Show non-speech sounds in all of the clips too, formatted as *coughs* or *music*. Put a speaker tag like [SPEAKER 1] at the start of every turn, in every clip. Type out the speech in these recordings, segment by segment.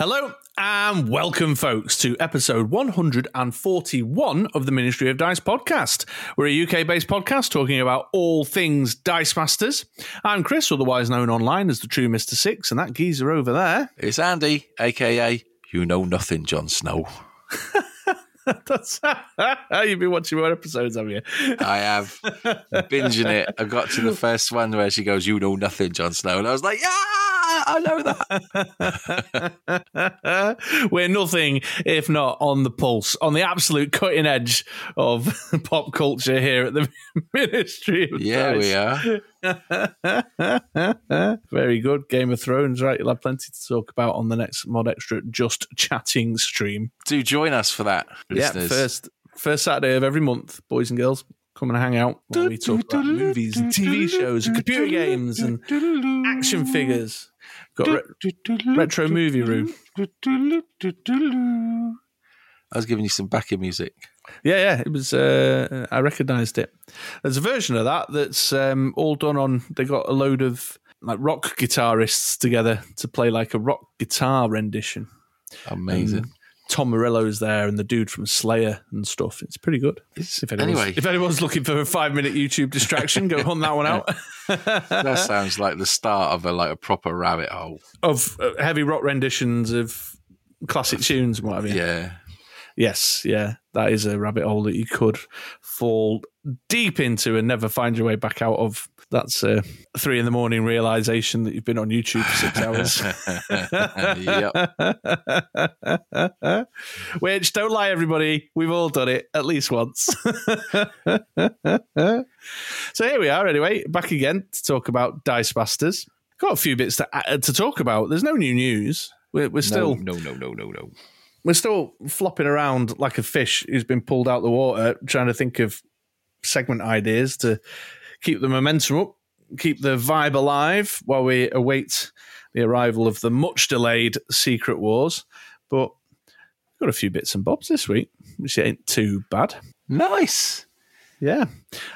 [SPEAKER 1] Hello and welcome, folks, to episode 141 of the Ministry of Dice podcast. We're a UK based podcast talking about all things Dice Masters. I'm Chris, otherwise known online as the True Mr. Six, and that geezer over there.
[SPEAKER 2] It's Andy, aka You Know Nothing, Jon Snow. *laughs*
[SPEAKER 1] That's *laughs* you've been watching more episodes, have you?
[SPEAKER 2] I have binging it. I got to the first one where she goes, You know nothing, Jon Snow. And I was like, Yeah, I know
[SPEAKER 1] that. *laughs* We're nothing if not on the pulse, on the absolute cutting edge of *laughs* pop culture here at the Ministry of
[SPEAKER 2] Yeah,
[SPEAKER 1] Dice.
[SPEAKER 2] we are. *laughs*
[SPEAKER 1] Very good. Game of Thrones, right? You'll have plenty to talk about on the next Mod Extra Just Chatting stream.
[SPEAKER 2] Do join us for that, listeners.
[SPEAKER 1] Yeah, first first Saturday of every month, boys and girls, come and hang out while we talk about movies and TV shows and computer games and action figures. Got re- retro movie room.
[SPEAKER 2] I was giving you some backing music.
[SPEAKER 1] Yeah, yeah, it was. Uh, I recognised it. There's a version of that that's um, all done on. They got a load of like rock guitarists together to play like a rock guitar rendition.
[SPEAKER 2] Amazing.
[SPEAKER 1] And Tom Morello's there and the dude from Slayer and stuff. It's pretty good. If anyone's,
[SPEAKER 2] anyway.
[SPEAKER 1] if anyone's looking for a five minute YouTube distraction, go hunt that one out. *laughs*
[SPEAKER 2] that sounds like the start of a like a proper rabbit hole.
[SPEAKER 1] of uh, heavy rock renditions of classic tunes and what have you.
[SPEAKER 2] Yeah.
[SPEAKER 1] Yes, yeah, that is a rabbit hole that you could fall deep into and never find your way back out of. That's a three in the morning realization that you've been on YouTube for six hours. *laughs* Which, don't lie, everybody, we've all done it at least once. *laughs* so here we are, anyway, back again to talk about Dice Masters. Got a few bits to uh, to talk about. There's no new news. We're, we're still
[SPEAKER 2] no, no, no, no, no.
[SPEAKER 1] We're still flopping around like a fish who's been pulled out the water, trying to think of segment ideas to keep the momentum up, keep the vibe alive while we await the arrival of the much delayed Secret Wars. But got a few bits and bobs this week, which ain't too bad.
[SPEAKER 2] Nice.
[SPEAKER 1] Yeah.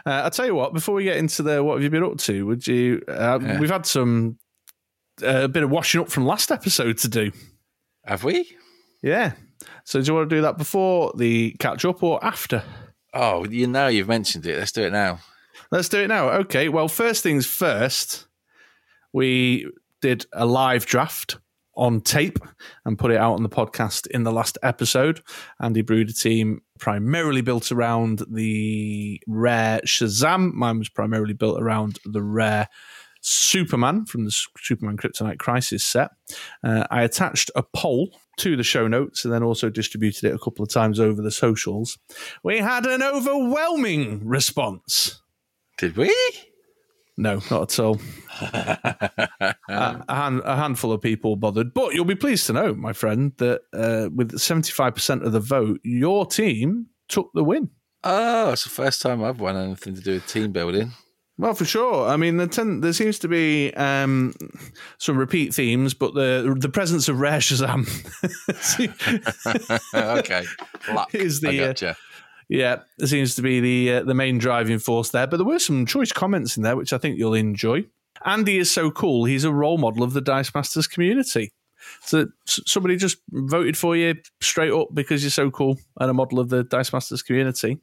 [SPEAKER 1] Uh, I'll tell you what, before we get into the what have you been up to, would you? Uh,
[SPEAKER 2] Yeah.
[SPEAKER 1] We've had some, uh, a bit of washing up from last episode to do.
[SPEAKER 2] Have we?
[SPEAKER 1] Yeah. So do you want to do that before the catch up or after?
[SPEAKER 2] Oh, you know you've mentioned it. Let's do it now.
[SPEAKER 1] Let's do it now. Okay. Well, first things first, we did a live draft on tape and put it out on the podcast in the last episode. Andy brewed a team primarily built around the rare Shazam. Mine was primarily built around the rare Superman from the Superman Kryptonite Crisis set. Uh, I attached a poll to the show notes and then also distributed it a couple of times over the socials. We had an overwhelming response.
[SPEAKER 2] Did we?
[SPEAKER 1] No, not at all. *laughs* a, a, hand, a handful of people bothered, but you'll be pleased to know, my friend, that uh, with seventy-five percent of the vote, your team took the win.
[SPEAKER 2] Oh, it's the first time I've won anything to do with team building.
[SPEAKER 1] Well, for sure. I mean, there, tend, there seems to be um, some repeat themes, but the the presence of rare Shazam *laughs*
[SPEAKER 2] okay. Luck. *laughs*
[SPEAKER 1] is
[SPEAKER 2] I
[SPEAKER 1] the uh, yeah it seems to be the uh, the main driving force there. But there were some choice comments in there, which I think you'll enjoy. Andy is so cool; he's a role model of the Dice Masters community. So somebody just voted for you straight up because you're so cool and a model of the Dice Masters community.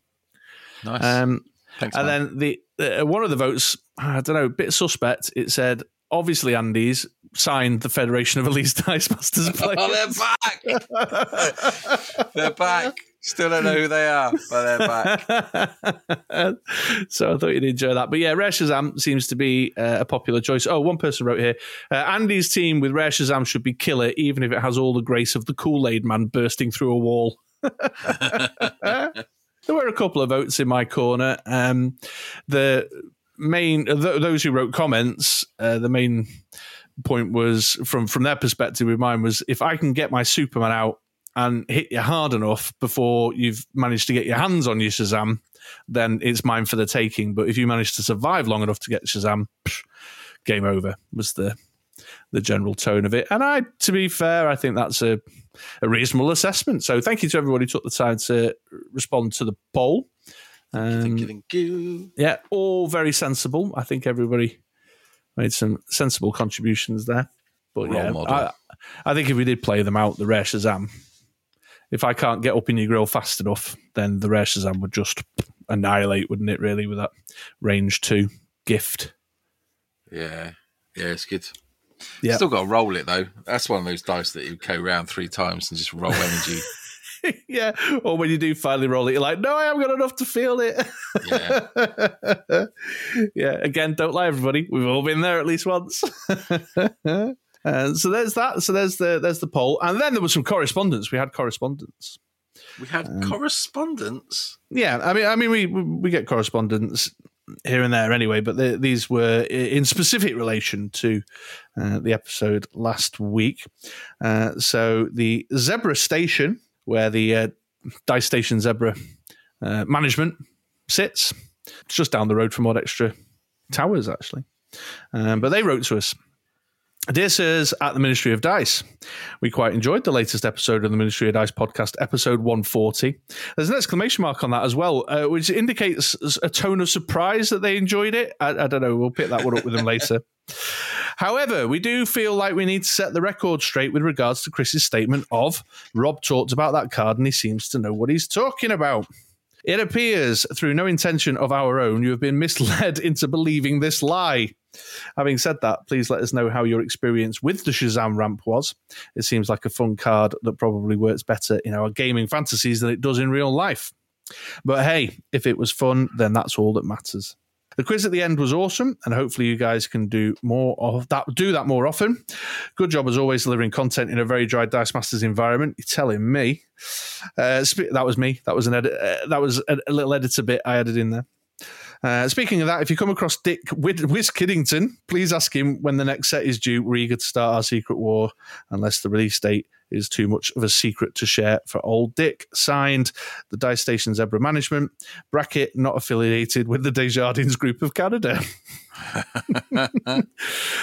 [SPEAKER 2] Nice.
[SPEAKER 1] Um,
[SPEAKER 2] Thanks,
[SPEAKER 1] and
[SPEAKER 2] man.
[SPEAKER 1] then the uh, one of the votes, I don't know, a bit suspect. It said obviously Andy's signed the Federation of Elite Dice Masters *laughs* players.
[SPEAKER 2] Oh, they're back. *laughs* they're back. Still don't know who they are, but they're back. *laughs*
[SPEAKER 1] so I thought you'd enjoy that. But yeah, Rare Shazam seems to be uh, a popular choice. Oh, one person wrote here uh, Andy's team with Rare Shazam should be killer, even if it has all the grace of the Kool Aid man bursting through a wall. There were a couple of votes in my corner. Um, the main, th- those who wrote comments, uh, the main point was from from their perspective with mine was if I can get my Superman out and hit you hard enough before you've managed to get your hands on your Shazam, then it's mine for the taking. But if you manage to survive long enough to get Shazam, psh, game over was the the general tone of it. And I, to be fair, I think that's a, a reasonable assessment. So thank you to everybody who took the time to respond to the poll. Um,
[SPEAKER 2] Thank you, thank you.
[SPEAKER 1] yeah, all very sensible. I think everybody made some sensible contributions there. But
[SPEAKER 2] Role
[SPEAKER 1] yeah. I, I think if we did play them out, the rare Shazam, if I can't get up in your grill fast enough, then the rare Shazam would just annihilate, wouldn't it? Really, with that range two gift.
[SPEAKER 2] Yeah, yeah, it's good.
[SPEAKER 1] Yeah.
[SPEAKER 2] Still got to roll it though. That's one of those dice that you go round three times and just roll energy. *laughs*
[SPEAKER 1] yeah. Or when you do finally roll it, you're like, no, I haven't got enough to feel it.
[SPEAKER 2] yeah. *laughs*
[SPEAKER 1] yeah. Again, don't lie, everybody. We've all been there at least once. *laughs* Uh, so there's that. So there's the there's the poll, and then there was some correspondence. We had correspondence.
[SPEAKER 2] We had um, correspondence.
[SPEAKER 1] Yeah, I mean, I mean, we we get correspondence here and there anyway, but the, these were in specific relation to uh, the episode last week. Uh, so the Zebra Station, where the uh, Dice Station Zebra uh, management sits, it's just down the road from Odd Extra Towers, actually. Um, but they wrote to us this is at the Ministry of Dice. We quite enjoyed the latest episode of the Ministry of Dice podcast, episode 140. There's an exclamation mark on that as well, uh, which indicates a tone of surprise that they enjoyed it. I, I don't know. We'll pick that one up with them later. *laughs* However, we do feel like we need to set the record straight with regards to Chris's statement of Rob talked about that card and he seems to know what he's talking about. It appears, through no intention of our own, you have been misled *laughs* into believing this lie. Having said that, please let us know how your experience with the Shazam ramp was. It seems like a fun card that probably works better in our gaming fantasies than it does in real life. But hey, if it was fun, then that's all that matters. The quiz at the end was awesome, and hopefully you guys can do more of that. Do that more often. Good job as always delivering content in a very dry Dice Masters environment. You're telling me. Uh, that was me. That was an edit. Uh, that was a, a little editor bit I added in there. Uh, speaking of that, if you come across Dick Whiz Kiddington, please ask him when the next set is due. We're eager to start our secret war, unless the release date is too much of a secret to share for old Dick. Signed, the Dice Station Zebra Management, bracket not affiliated with the Desjardins Group of Canada. *laughs*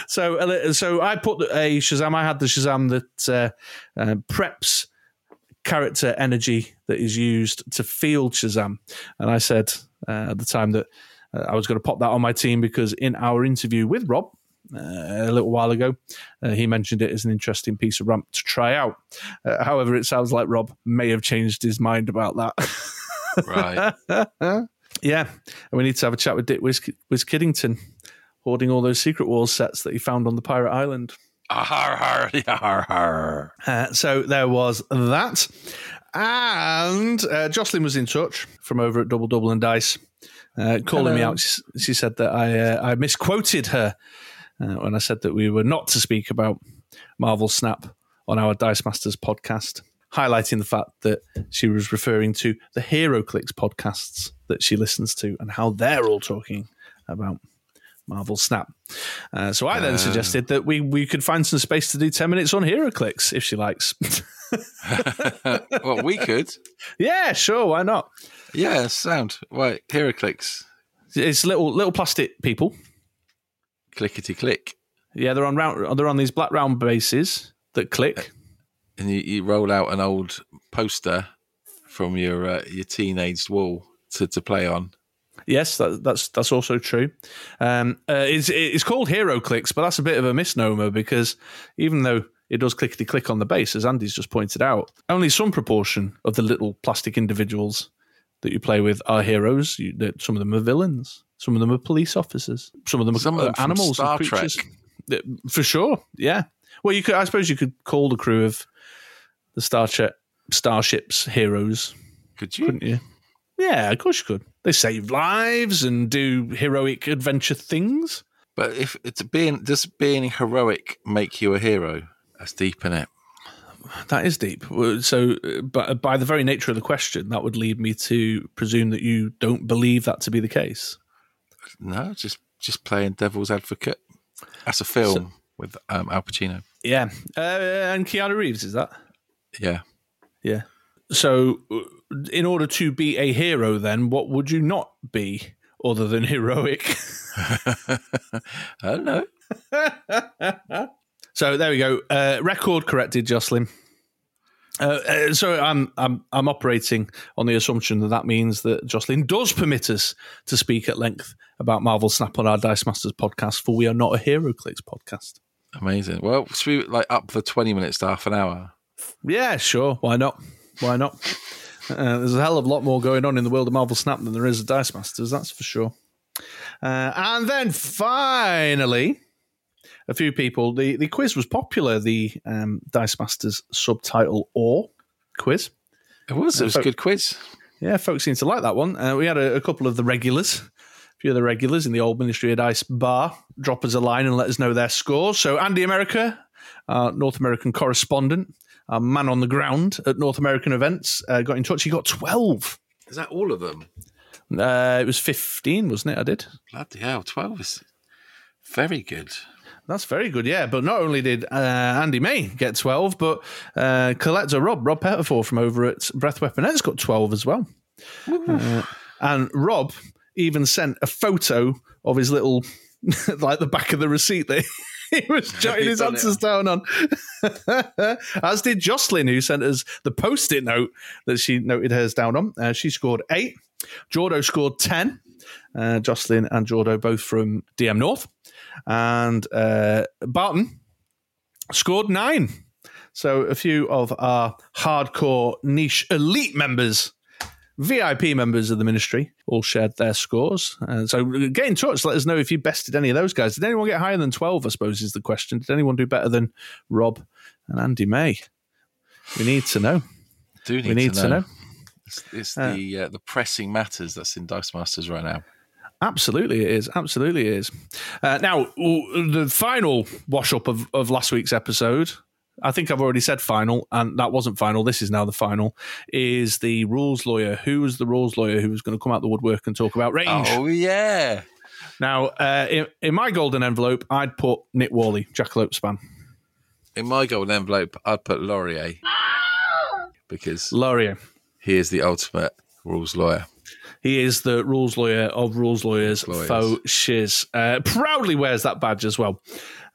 [SPEAKER 1] so, so I put a Shazam. I had the Shazam that uh, uh, preps character energy that is used to field Shazam, and I said uh, at the time that uh, I was going to pop that on my team because in our interview with Rob uh, a little while ago, uh, he mentioned it as an interesting piece of ramp to try out. Uh, however, it sounds like Rob may have changed his mind about that.
[SPEAKER 2] right. *laughs*
[SPEAKER 1] yeah, and we need to have a chat with Dick Wiz, Wiz Kiddington, hoarding all those Secret Wars sets that he found on the Pirate Island.
[SPEAKER 2] Har, har, har,
[SPEAKER 1] uh, so there was that. And uh, Jocelyn was in touch from over at Double Double and Dice, uh, calling Hello. me out. She, said that I uh, I misquoted her uh, when I said that we were not to speak about Marvel Snap on our Dice Masters podcast, highlighting the fact that she was referring to the HeroClix podcasts that she listens to and how they're all talking about Marvel Snap. Uh, so I then uh, suggested that we we could find some space to do ten minutes on HeroClix if she likes. *laughs* *laughs*
[SPEAKER 2] well, we could.
[SPEAKER 1] Yeah, sure. Why not?
[SPEAKER 2] Yeah, sound. Right, clicks.
[SPEAKER 1] It's little little plastic people.
[SPEAKER 2] Clickety click.
[SPEAKER 1] Yeah, they're on round. They're on these black round bases that click.
[SPEAKER 2] And you, you roll out an old poster from your uh, your teenage wall to, to play on.
[SPEAKER 1] Yes, that, that's that's also true. Um, uh, it's it's called HeroClix, but that's a bit of a misnomer because even though it does clickety click on the base, as Andy's just pointed out. Only some proportion of the little plastic individuals that you play with are heroes. You, some of them are villains. Some of them are police officers. Some of them are
[SPEAKER 2] some of uh, them
[SPEAKER 1] animals
[SPEAKER 2] Star and creatures.
[SPEAKER 1] Trek. For sure, yeah. Well, you could. I suppose you could call the crew of the Star Trek starships heroes.
[SPEAKER 2] Could you?
[SPEAKER 1] Couldn't you? Yeah, of course you could. They save lives and do heroic adventure things.
[SPEAKER 2] But if it's being does being heroic make you a hero? That's deep in it.
[SPEAKER 1] That is deep. So, but by the very nature of the question, that would lead me to presume that you don't believe that to be the case.
[SPEAKER 2] No, just just playing devil's advocate. That's a film so, with um, Al Pacino.
[SPEAKER 1] Yeah, uh, and Keanu Reeves is that?
[SPEAKER 2] Yeah,
[SPEAKER 1] yeah. So, in order to be a hero, then what would you not be other than heroic? *laughs*
[SPEAKER 2] I don't know. *laughs*
[SPEAKER 1] So there we go. Uh, record corrected, Jocelyn. Uh, uh, so I'm I'm I'm operating on the assumption that that means that Jocelyn does permit us to speak at length about Marvel Snap on our Dice Masters podcast, for we are not a HeroClix podcast.
[SPEAKER 2] Amazing. Well, should we like up the twenty minutes to half an hour?
[SPEAKER 1] Yeah, sure. Why not? Why not? Uh, there's a hell of a lot more going on in the world of Marvel Snap than there is at Dice Masters, that's for sure. Uh, and then finally, a few people. The, the quiz was popular, the um, Dice Masters subtitle or quiz.
[SPEAKER 2] It was. It was a good quiz.
[SPEAKER 1] Yeah, folks seem to like that one. Uh, we had a, a couple of the regulars, a few of the regulars in the old Ministry of Dice bar drop us a line and let us know their scores. So Andy America, our North American correspondent, our man on the ground at North American events, uh, got in touch. He got 12.
[SPEAKER 2] Is that all of them?
[SPEAKER 1] Uh, it was 15, wasn't it? I did.
[SPEAKER 2] Bloody hell, twelve is very good.
[SPEAKER 1] That's very good, yeah. But not only did uh, Andy May get 12, but uh, Collector Rob, Rob Pettifor from over at Breath Weapon X got 12 as well. Uh, and Rob even sent a photo of his little, *laughs* like the back of the receipt that *laughs* he was jotting his
[SPEAKER 2] done it.
[SPEAKER 1] answers down on. *laughs* As did Jocelyn, who sent us the post it note that she noted hers down on. Uh, she scored eight. Jordo scored 10. Uh, Jocelyn and Jordo both from DM North. And uh, Barton scored nine. So a few of our hardcore niche elite members, VIP members of the ministry, all shared their scores. And so get in touch. Let us know if you bested any of those guys. Did anyone get higher than 12, I suppose, is the question. Did anyone do better than Rob and Andy May? We need to know.
[SPEAKER 2] Do need,
[SPEAKER 1] We need to know.
[SPEAKER 2] It's, it's
[SPEAKER 1] Uh,
[SPEAKER 2] the uh, the pressing matters that's in Dice Masters right now.
[SPEAKER 1] Absolutely, it is. Absolutely, it is. Uh, now, w- the final wash up of, of last week's episode, I think I've already said final, and that wasn't final. This is now the final. Is the rules lawyer? Who was the rules lawyer who was going to come out the woodwork and talk about range?
[SPEAKER 2] Oh yeah,
[SPEAKER 1] Now, uh, in, in my golden envelope, I'd put Nick Worley, Jackalope Span.
[SPEAKER 2] in my golden envelope, I'd put Laurier because
[SPEAKER 1] Laurier.
[SPEAKER 2] he is the ultimate rules lawyer.
[SPEAKER 1] He is the rules lawyer of rules lawyers,
[SPEAKER 2] Lawyers.
[SPEAKER 1] faux shiz. Uh, proudly wears that badge as well.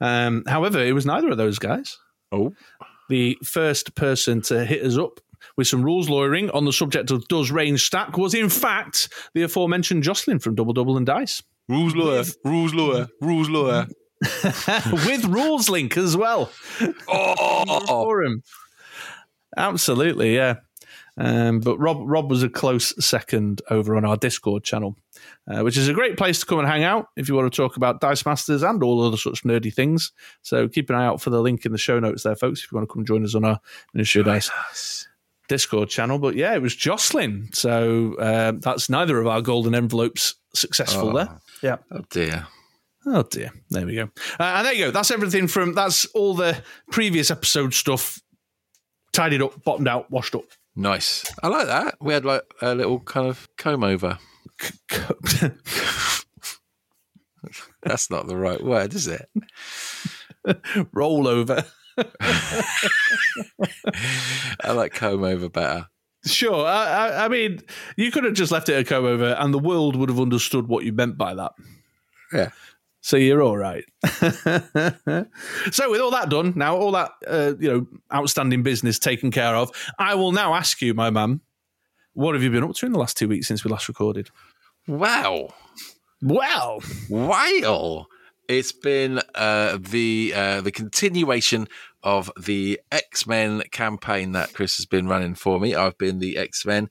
[SPEAKER 1] Um, however, it was neither of those guys.
[SPEAKER 2] Oh,
[SPEAKER 1] the first person to hit us up with some rules lawyering on the subject of does range stack was in fact the aforementioned Jocelyn from Double Double and Dice
[SPEAKER 2] rules lawyer, rules lawyer, rules lawyer. *laughs*
[SPEAKER 1] with rules link as well
[SPEAKER 2] Oh,
[SPEAKER 1] for him. Absolutely, yeah. Um, but Rob Rob was a close second over on our Discord channel, uh, which is a great place to come and hang out if you want to talk about Dice Masters and all other such nerdy things. So keep an eye out for the link in the show notes there, folks, if you want to come join us on our Ministry of Dice Discord channel. But yeah, it was Jocelyn. So um, that's neither of our golden envelopes successful
[SPEAKER 2] Oh.
[SPEAKER 1] there. Yeah.
[SPEAKER 2] oh dear.
[SPEAKER 1] Oh dear. There we go. Uh, and there you go. That's everything from that's all the previous episode stuff tidied up, bottomed out, washed up.
[SPEAKER 2] Nice. I like that. We had like a little kind of comb over. *laughs* That's not the right word, is it? *laughs*
[SPEAKER 1] Roll over. *laughs*
[SPEAKER 2] I like comb over better.
[SPEAKER 1] Sure. I, I, I mean, you could have just left it a comb over, and the world would have understood what you meant by that.
[SPEAKER 2] Yeah.
[SPEAKER 1] So you're all right. *laughs* so with all that done, now all that uh, you know outstanding business taken care of, I will now ask you, my man, what have you been up to in the last two weeks since we last recorded?
[SPEAKER 2] Wow.
[SPEAKER 1] Well,
[SPEAKER 2] Wow. It's been uh, the uh, the continuation of the X Men campaign that Chris has been running for me. I've been the X Men,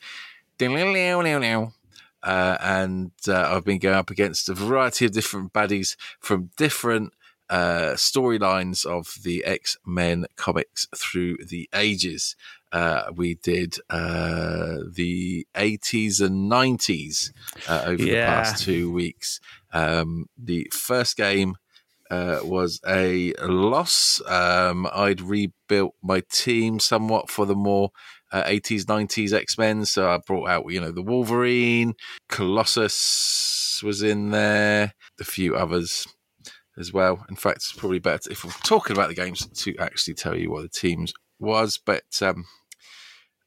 [SPEAKER 2] uh, and uh, I've been going up against a variety of different baddies from different uh, storylines of the X Men comics through the ages. Uh, we did uh, the 80s and 90s uh, over the past two weeks. Um, the first game uh, was a loss. Um, I'd rebuilt my team somewhat for the more uh, 80s, 90s X Men. So I brought out, you know, the Wolverine, Colossus was in there, a few others as well. In fact, it's probably better if we're talking about the games to actually tell you what the teams was. But um,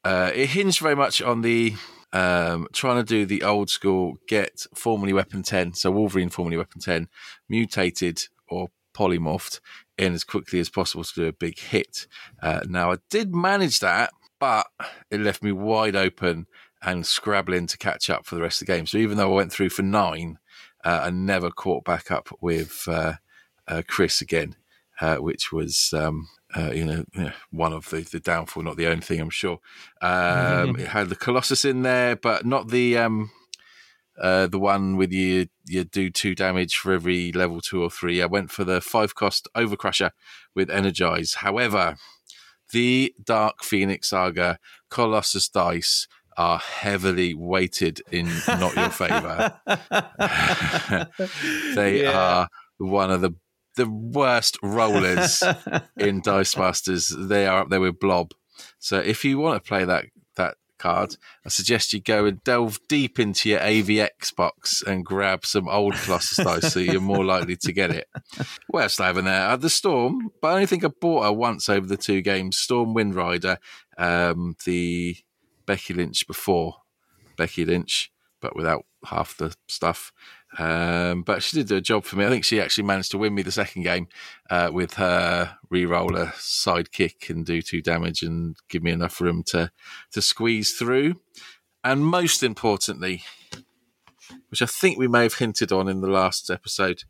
[SPEAKER 2] uh, it hinged very much on the um, trying to do the old school get formerly Weapon 10, so Wolverine formerly Weapon 10, mutated or polymorphed in as quickly as possible to do a big hit. Uh, now, I did manage that, but it left me wide open and scrabbling to catch up for the rest of the game. So even though I went through for nine, uh, I never caught back up with uh, uh, Chris again. uh, which was um, uh, you, know, you, know, one of the, the downfall, not the only thing, I'm sure. Um, *laughs* it had the Colossus in there, but not the um, uh, the one with you you do two damage for every level two or three. I went for the five cost Overcrusher with Energize. However, the Dark Phoenix Saga Colossus dice are heavily weighted in not your favor. *laughs* they yeah. are one of the the worst rollers in *laughs* Dice Masters. They are up there with Blob. So if you want to play that that card, I suggest you go and delve deep into your AVX box and grab some old Colossus dice, so you're more likely to get it. What else I have in there? Uh, the Storm, but I only think I bought her once over the two games. Storm Windrider, um, the Becky Lynch before Becky Lynch, but without half the stuff. Um, but she did do a job for me. I think she actually managed to win me the second game uh, with her re-roller sidekick and do two damage and give me enough room to to squeeze through. And most importantly, which I think we may have hinted on in the last episode,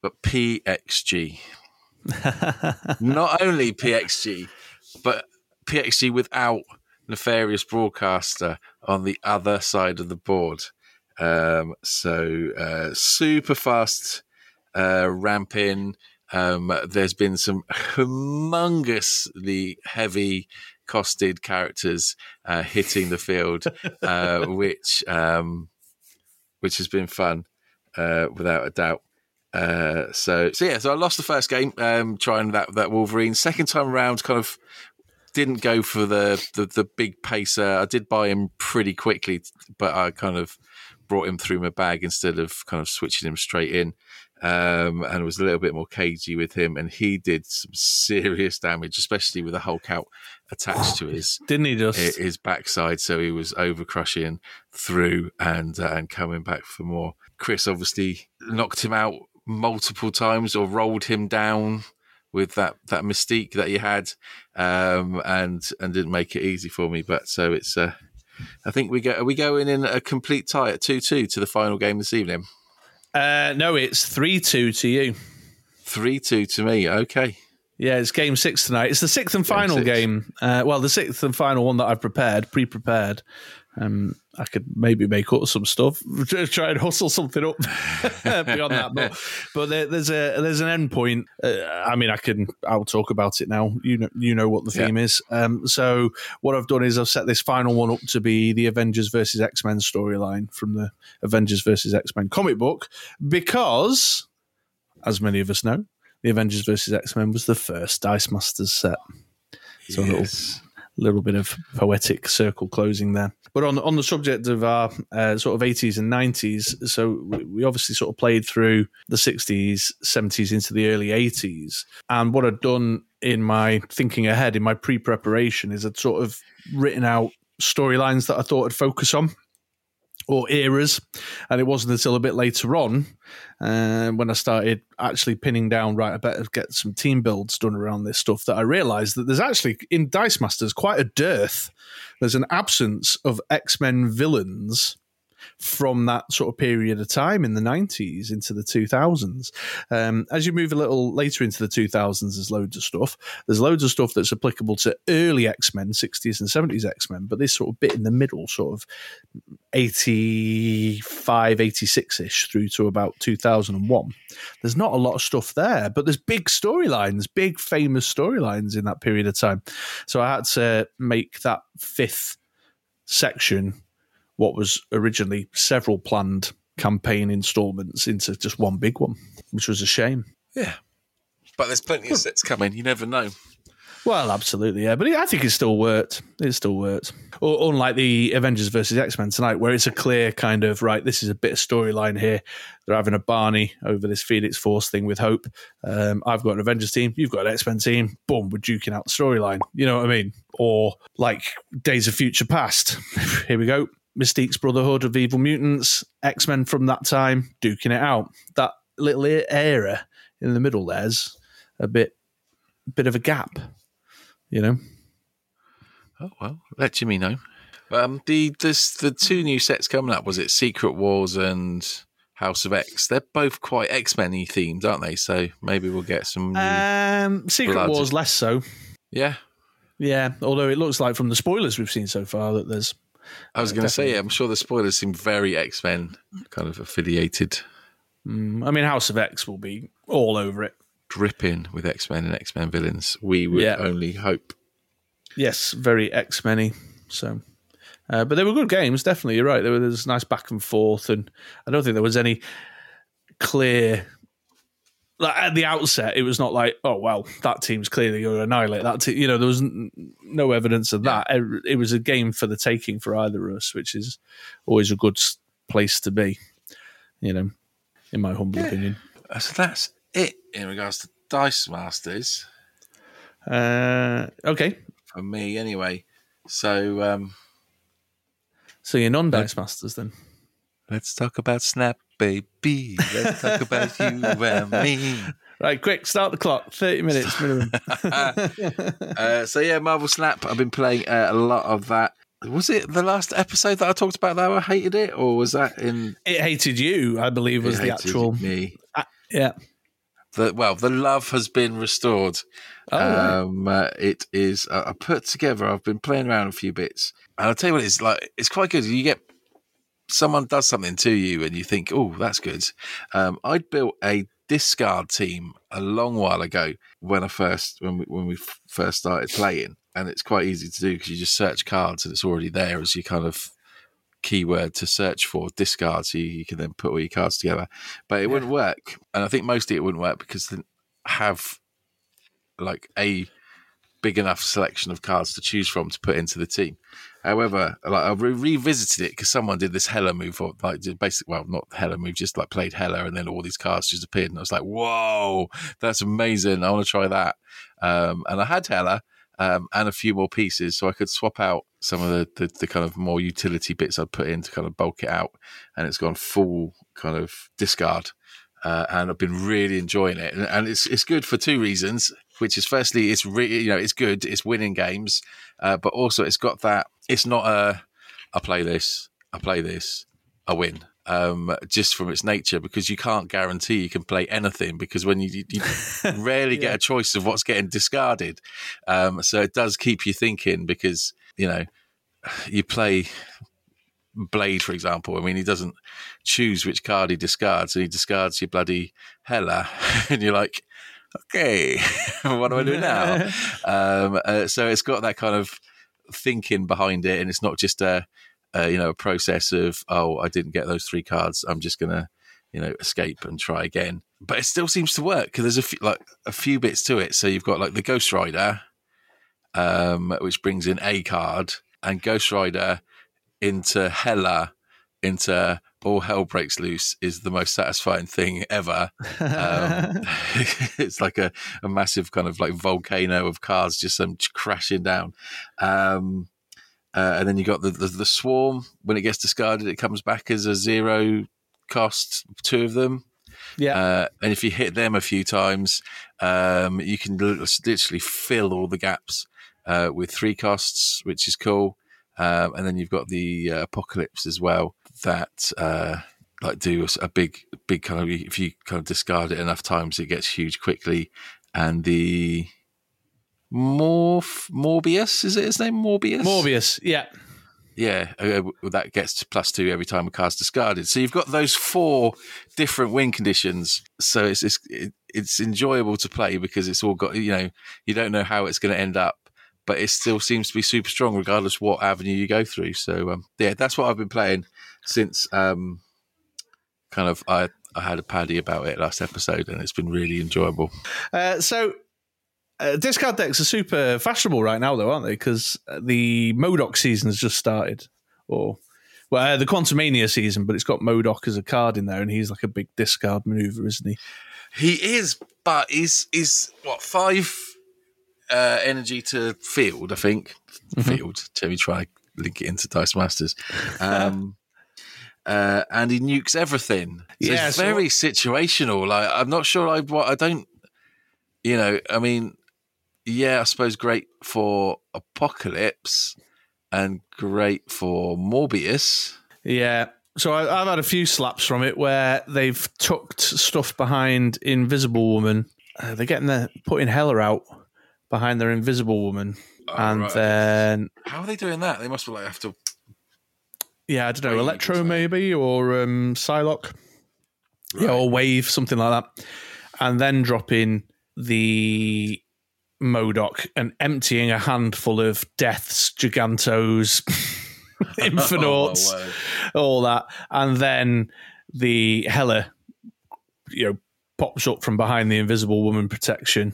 [SPEAKER 2] but PXG. *laughs* Not only PXG, but PXG without nefarious broadcaster on the other side of the board. Um, so uh, super fast uh, ramp in. Um, there's been some humongously heavy costed characters uh, hitting the field, uh, *laughs* which um, which has been fun uh, without a doubt. Uh, so, so yeah, so I lost the first game um, trying that that Wolverine. Second time around, kind of didn't go for the, the the big pacer. I did buy him pretty quickly, but I kind of brought him through my bag instead of kind of switching him straight in. Um, and was a little bit more cagey with him, and he did some serious damage, especially with a Hulk out attached to his
[SPEAKER 1] didn't he just
[SPEAKER 2] his backside. So he was over crushing through and uh, and coming back for more. Chris obviously knocked him out multiple times or rolled him down with that that mystique that he had, um, and and didn't make it easy for me. But so it's uh, I think we go. Are we going in a complete tie at two two to the final game this evening?
[SPEAKER 1] Uh, no, it's three two to you.
[SPEAKER 2] Three two to me. Okay.
[SPEAKER 1] Yeah, it's game six tonight. It's the sixth and final game. game. Uh, well, the sixth and final one that I've prepared, pre-prepared. Um, I could maybe make up some stuff, *laughs* try and hustle something up *laughs* beyond that. But but there, there's a there's an end point. Uh, I mean, I can I'll talk about it now. You know you know what the theme yeah. is. Um, so what I've done is I've set this final one up to be the Avengers versus X Men storyline from the Avengers versus X Men comic book because, as many of us know, the Avengers versus X Men was the first Dice Masters set. So yes little bit of poetic circle closing there. But on on the subject of our uh, sort of eighties and nineties, so we obviously sort of played through the sixties, seventies into the early eighties, and what I'd done in my thinking ahead in my pre preparation is I'd sort of written out storylines that I thought I'd focus on or eras. And it wasn't until a bit later on uh, when I started actually pinning down, right, I better get some team builds done around this stuff that I realized that there's actually in Dice Masters quite a dearth. There's an absence of X Men villains from that sort of period of time in the 90s into the 2000s. Um, as you move a little later into the 2000s, there's loads of stuff. There's loads of stuff that's applicable to early X Men, 60s and 70s X Men, but this sort of bit in the middle, sort of 85, 86 ish through to about 2001. There's not a lot of stuff there, but there's big storylines, big famous storylines in that period of time. So I had to make that fifth section what was originally several planned campaign installments into just one big one, which was a shame.
[SPEAKER 2] Yeah. But there's plenty of sets coming. You never know.
[SPEAKER 1] Well, absolutely, yeah. But I think it still worked. It still worked. Or, unlike the Avengers versus X Men tonight, where it's a clear kind of right. This is a bit of storyline here. They're having a Barney over this Phoenix Force thing with Hope. Um, I've got an Avengers team. You've got an X Men team. Boom, we're duking out the storyline. You know what I mean? Or like Days of Future Past. *laughs* here we go. Mystique's Brotherhood of Evil Mutants, X Men from that time, duking it out. That little era in the middle there's a bit, bit of a gap, you know.
[SPEAKER 2] Oh well, let Jimmy know. Um, the this the two new sets coming up was it Secret Wars and House of X. They're both quite X Men themed, aren't they? So maybe we'll get some. New...
[SPEAKER 1] Um, Secret
[SPEAKER 2] Blood.
[SPEAKER 1] Wars less so.
[SPEAKER 2] yeah,
[SPEAKER 1] Yeah, although it looks like from the spoilers we've seen so far that there's.
[SPEAKER 2] I was going to say. I'm sure the spoilers seem very X Men kind of affiliated,
[SPEAKER 1] Mm, I mean, House of X will be all over it.
[SPEAKER 2] dripping with X Men and X Men villains. We would
[SPEAKER 1] Yeah.
[SPEAKER 2] only hope.
[SPEAKER 1] Yes, very X many. So, uh, but they were good games. Definitely, you're right. There was, there was nice back and forth, and I don't think there was any clear. Like at the outset, it was not like, oh well, that team's clearly going to annihilate that team. You know, there was n- no evidence of that. It, it was a game for the taking for either of us, which is always a good place to be. You know, in my humble opinion.
[SPEAKER 2] Uh, So that's it in regards to Dice Masters
[SPEAKER 1] Uh, okay,
[SPEAKER 2] for me, anyway. So um,
[SPEAKER 1] so you're non-dice masters then.
[SPEAKER 2] let's talk about Snap, baby. Let's talk about you and me. *laughs*
[SPEAKER 1] Right, quick, start the clock. Thirty minutes minimum. *laughs* *laughs*
[SPEAKER 2] Uh, so yeah, Marvel Snap. I've been playing uh, a lot of that. Was it the last episode that I talked about that I hated it, or was that in?
[SPEAKER 1] It hated you, I believe, was the actual.
[SPEAKER 2] me.
[SPEAKER 1] Yeah.
[SPEAKER 2] The, well, the love has been restored.
[SPEAKER 1] Oh, right.
[SPEAKER 2] um, uh, it is. Uh, I put together. I've been playing around a few bits, and I'll tell you what. It's like. It's quite good. You get someone does something to you, and you think, "Oh, that's good." Um, I built a discard team a long while ago when I first when we when we first started playing, and it's quite easy to do because you just search cards and it's already there as your kind of keyword to search for discard, so you, you can then put all your cards together. But it wouldn't work, and I think mostly it wouldn't work because they have like a big enough selection of cards to choose from to put into the team. However, like I re- revisited it because someone did this Hela move, or like did basically, well, not Hela move, just like played Hela, and then all these cards just appeared, and I was like, "Whoa, that's amazing! I want to try that." Um, and I had Hela um, and a few more pieces, so I could swap out some of the, the the kind of more utility bits I'd put in to kind of bulk it out, and it's gone full kind of discard. Uh, and I've been really enjoying it, and, and it's it's good for two reasons. Which is firstly, it's really you know it's good, it's winning games, uh, but also it's got that it's not a I play this, I play this, I win. Um, just from its nature, because you can't guarantee you can play anything, because when you, you, you *laughs* rarely get a choice of what's getting discarded. Um, so it does keep you thinking, because you know you play Blade, for example. I mean, he doesn't choose which card he discards, and he discards your bloody Hela, *laughs* and you're like, okay, *laughs* what do I do *laughs* now? um, uh, so it's got that kind of thinking behind it, and it's not just a, a you know a process of oh I didn't get those three cards, I'm just gonna you know escape and try again. But it still seems to work because there's a few, like a few bits to it. So you've got like the Ghost Rider, um, which brings in a card, and Ghost Rider into Hela into all hell breaks loose is the most satisfying thing ever. Um, *laughs* *laughs* it's like a, a massive kind of like volcano of cards just um, crashing down. Um, uh, and then you got the, the the swarm. When it gets discarded, it comes back as a zero cost. Two of them,
[SPEAKER 1] yeah.
[SPEAKER 2] uh, and if you hit them a few times, um, you can literally fill all the gaps uh, with three costs, which is cool. Um, and then you've got the uh, apocalypse as well that uh, like do a big, big kind of if you kind of discard it enough times, it gets huge quickly. And the Morph Morbius is it his name Morbius?
[SPEAKER 1] Morbius. Yeah.
[SPEAKER 2] Yeah, uh, that gets to plus two every time a card's discarded. So you've got those four different win conditions. So it's it's, it's enjoyable to play because it's all got you know you don't know how it's going to end up, but it still seems to be super strong regardless what avenue you go through. So um, yeah, that's what I've been playing since um, kind of I I had a paddy about it last episode, and it's been really enjoyable.
[SPEAKER 1] Uh, so. Uh, discard decks are super fashionable right now, though, aren't they? Because the MODOK season has just started, or well, uh, the Quantumania season, but it's got MODOK as a card in there, and he's like a big discard maneuver, isn't he?
[SPEAKER 2] He is, but is is what five uh, energy to field? I think field. Let me try link it into Dice Masters. Um, *laughs* uh, and he nukes everything. So
[SPEAKER 1] Yeah,
[SPEAKER 2] it's
[SPEAKER 1] so
[SPEAKER 2] very situational. Like I'm not sure. I what I don't. You know, I mean, yeah, I suppose great for Apocalypse and great for Morbius.
[SPEAKER 1] Yeah. So I, I've had a few slaps from it where they've tucked stuff behind Invisible Woman. Uh, they're getting their putting Hela out behind their Invisible Woman,
[SPEAKER 2] Oh,
[SPEAKER 1] and
[SPEAKER 2] right.
[SPEAKER 1] then
[SPEAKER 2] How are they doing that? They must be like have to.
[SPEAKER 1] yeah, I don't know, Electro maybe or um, Psylocke, yeah, or Wave, something like that, and then dropping the MODOK and emptying a handful of Deaths, Gigantos, Infinauts. *laughs* *laughs*
[SPEAKER 2] Oh,
[SPEAKER 1] all that, and then the Hela, you know, pops up from behind the Invisible Woman protection,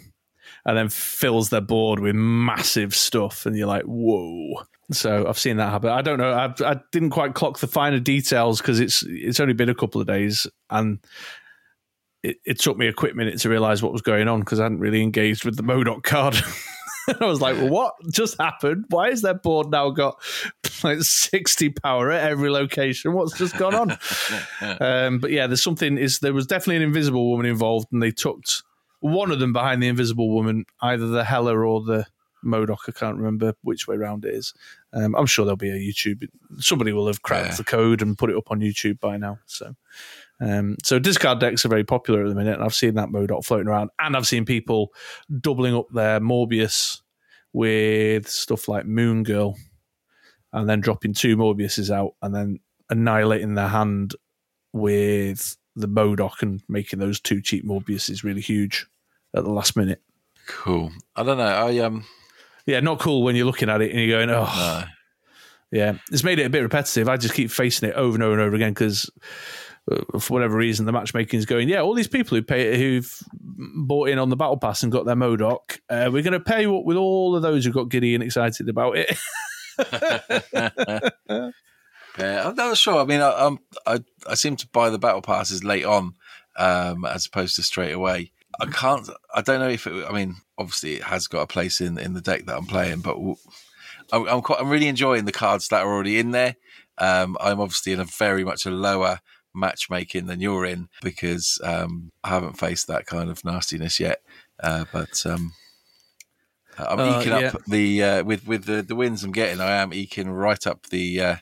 [SPEAKER 1] and then fills their board with massive stuff, and you're like, whoa. So I've seen that happen. I don't know. I, I didn't quite clock the finer details because it's it's only been a couple of days, and it, it took me a quick minute to realize what was going on because I hadn't really engaged with the MODOK card. *laughs* I was like, well, what just happened? Why is their board now got *laughs* like 60 power at every location? What's just gone on? *laughs* um, but yeah, there's something is there was definitely an invisible woman involved, and they tucked one of them behind the invisible woman, either the Hela or the MODOK. I can't remember which way round it is. Um, I'm sure there'll be a YouTube. Somebody will have cracked
[SPEAKER 2] Yeah.
[SPEAKER 1] the code and put it up on YouTube by now. So, um, so discard decks are very popular at the minute, and I've seen that MODOK floating around, and I've seen people doubling up their Morbius with stuff like Moon Girl, and then dropping two Morbiuses out, and then annihilating their hand with the MODOK and making those two cheap Morbiuses really huge at the last minute.
[SPEAKER 2] Cool. I don't know. I um.
[SPEAKER 1] Yeah, not cool when you're looking at it and you're going, oh,
[SPEAKER 2] No.
[SPEAKER 1] yeah. It's made it a bit repetitive. I just keep facing it over and over and over again because uh, for whatever reason, the matchmaking is going, yeah, all these people who pay who've bought in on the battle pass and got their MODOK, uh, we're going to pay what with all of those who got giddy and excited about it. *laughs*
[SPEAKER 2] Yeah, I'm not sure. I mean, I, um, I I seem to buy the battle passes late on, um, as opposed to straight away. I can't. I don't know if it. I mean, obviously, it has got a place in in the deck that I'm playing, but I'm I'm, quite, I'm really enjoying the cards that are already in there. Um, I'm obviously in a very much a lower matchmaking than you're in because um, I haven't faced that kind of nastiness yet. Uh, but um, I'm
[SPEAKER 1] Uh,
[SPEAKER 2] eking
[SPEAKER 1] yeah.
[SPEAKER 2] up the uh, with with the, the wins I'm getting. I am eking right up the uh,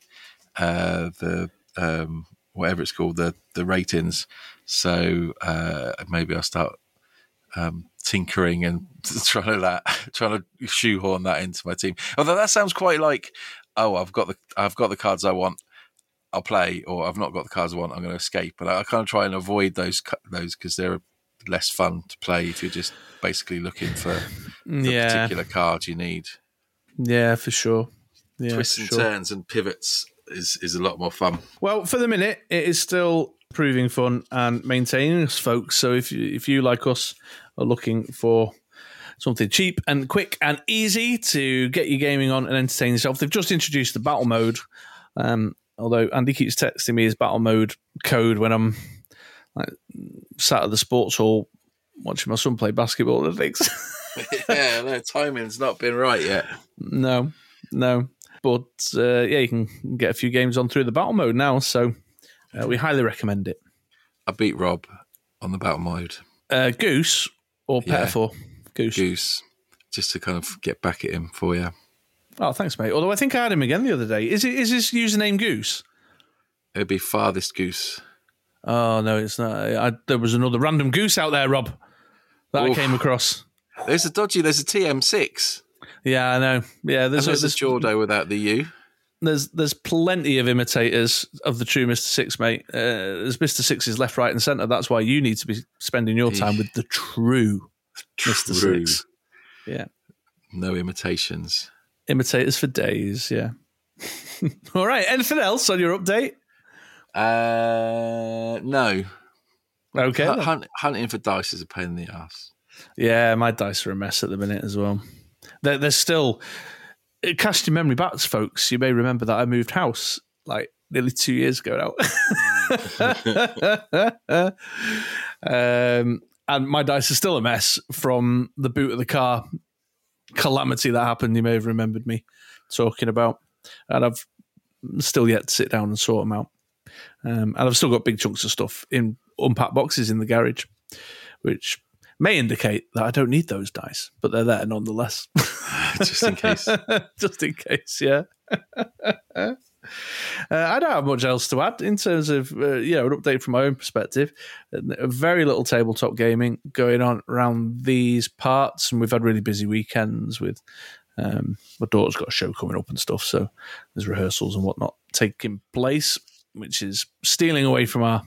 [SPEAKER 2] uh, the um, whatever it's called the the ratings. So uh, maybe I'll start um, tinkering and *laughs* trying to that trying to shoehorn that into my team. Although that sounds quite like oh I've got the I've got the cards I want. I'll play, or I've not got the cards I want. I'm going to escape, and I, I kind of try and avoid those those because they're less fun to play if you're just basically looking for the
[SPEAKER 1] yeah,
[SPEAKER 2] particular card you need.
[SPEAKER 1] yeah, for sure. Yeah,
[SPEAKER 2] Twists
[SPEAKER 1] for
[SPEAKER 2] and
[SPEAKER 1] sure.
[SPEAKER 2] turns and pivots is is a lot more fun.
[SPEAKER 1] Well, for the minute, it is still proving fun and maintaining us, folks. So if you, if you like us are looking for something cheap and quick and easy to get your gaming on and entertain yourself, they've just introduced the battle mode. Um, although Andy keeps texting me his battle mode code when I'm like sat at the sports hall watching my son play basketball and things. *laughs* *laughs*
[SPEAKER 2] yeah, no, timing's not been right yet.
[SPEAKER 1] no, no. But uh, yeah, you can get a few games on through the battle mode now. So uh, we highly recommend it.
[SPEAKER 2] I beat Rob on the battle mode.
[SPEAKER 1] Uh, Goose or
[SPEAKER 2] Yeah.
[SPEAKER 1] Pettifor? Goose.
[SPEAKER 2] Goose, just to kind of get back at him for you.
[SPEAKER 1] Oh, thanks, mate. Although I think I had him again the other day. Is it? Is his username Goose?
[SPEAKER 2] It'd be farthest goose.
[SPEAKER 1] Oh no, it's not. I, there was another random goose out there, Rob. That I came across.
[SPEAKER 2] There's a dodgy. There's a TM6.
[SPEAKER 1] Yeah, I know. Yeah,
[SPEAKER 2] And
[SPEAKER 1] there's
[SPEAKER 2] there's a
[SPEAKER 1] there's,
[SPEAKER 2] Jordo without the U.
[SPEAKER 1] there's there's plenty of imitators of the true Mister Six, mate. Uh, there's Mister Six's left, right, and centre. That's why you need to be spending your time with the true Mister Six. Yeah,
[SPEAKER 2] No imitations.
[SPEAKER 1] imitators for days. Yeah. *laughs* All right. Anything else on your update?
[SPEAKER 2] Uh, no.
[SPEAKER 1] Okay.
[SPEAKER 2] Hunt, hunt, hunting for dice is a pain in the ass.
[SPEAKER 1] Yeah, my dice are a mess at the minute as well. There, there's still cast your memory back, folks. You may remember that I moved house like nearly two years ago now. *laughs* um, and my dice are still a mess from the boot of the car calamity that happened. You may have remembered me talking about, and I've still yet to sit down and sort them out. Um, and I've still got big chunks of stuff in unpacked boxes in the garage, which may indicate that I don't need those dice, but they're there nonetheless. *laughs*
[SPEAKER 2] Just in case. *laughs*
[SPEAKER 1] Just in case, yeah. *laughs* Uh, I don't have much else to add in terms of uh, you know an update from my own perspective. Uh, very little tabletop gaming going on around these parts, and we've had really busy weekends with um, my daughter's got a show coming up and stuff, so there's rehearsals and whatnot taking place, which is stealing away from our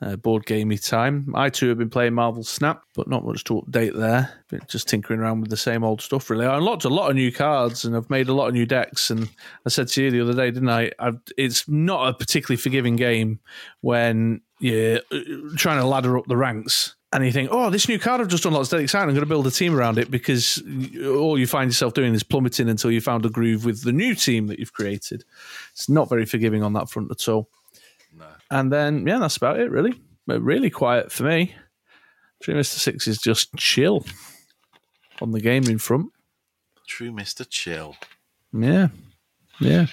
[SPEAKER 1] uh, board gamey time. I too have been playing Marvel Snap, but not much to update there. But just tinkering around with the same old stuff, really. I unlocked a lot of new cards and I've made a lot of new decks. And I said to you the other day, didn't I? I've, it's not a particularly forgiving game when you're uh, trying to ladder up the ranks and you think, oh, this new card I've just unlocked is dead exciting. I'm going to build a team around it because all you find yourself doing is plummeting until you found a groove with the new team that you've created. It's not very forgiving on that front at all. No. And then, yeah, that's about it, really. But really quiet for me. True Mr. Six is just chill on the gaming front.
[SPEAKER 2] True Mr. Chill.
[SPEAKER 1] Yeah. Yeah.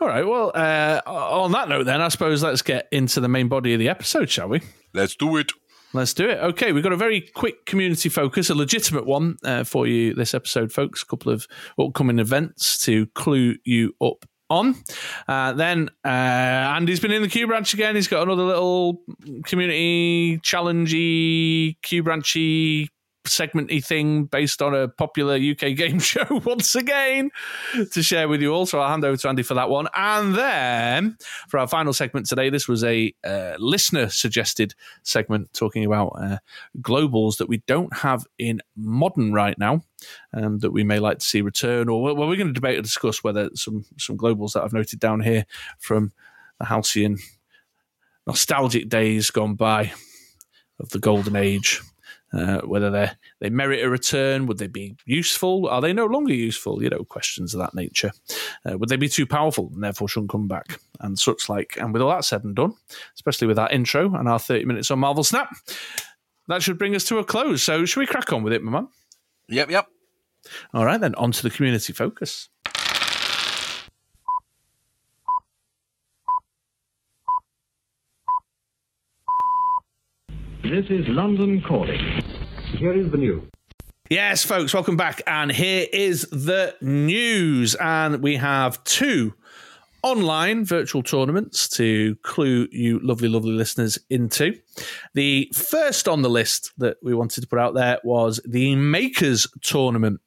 [SPEAKER 1] All right. Well, uh, on that note, then, I suppose let's get into the main body of the episode, shall we?
[SPEAKER 2] Let's do it.
[SPEAKER 1] Let's do it. Okay, we've got a very quick community focus, a legitimate one uh, for you this episode, folks. A couple of upcoming events to clue you up on. Uh, then uh, Andy's been in the Q branch again. He's got another little community challengey, Q branchy segmenty thing based on a popular UK *laughs* game show once again to share with you all. So I'll hand over to Andy for that one. And then for our final segment today, this was a uh, listener suggested segment talking about uh, globals that we don't have in modern right now. Um, that we may like to see return, or well, we're going to debate and discuss whether some some globals that I've noted down here from the halcyon nostalgic days gone by of the golden age uh, whether they they merit a return, would they be useful? Are they no longer useful? You know, questions of that nature. Uh, would they be too powerful and therefore shouldn't come back? And such like. And with all that said and done, especially with that intro and our thirty minutes on Marvel Snap, that should bring us to a close. So, should we crack on with it, my man?
[SPEAKER 2] Yep, yep.
[SPEAKER 1] All right, then on to the community focus.
[SPEAKER 3] This is London calling. Here is the news.
[SPEAKER 1] Yes, folks, welcome back. And here is the news. And we have two online virtual tournaments to clue you lovely, lovely listeners into. The first on the list that we wanted to put out there was the Makers Tournament.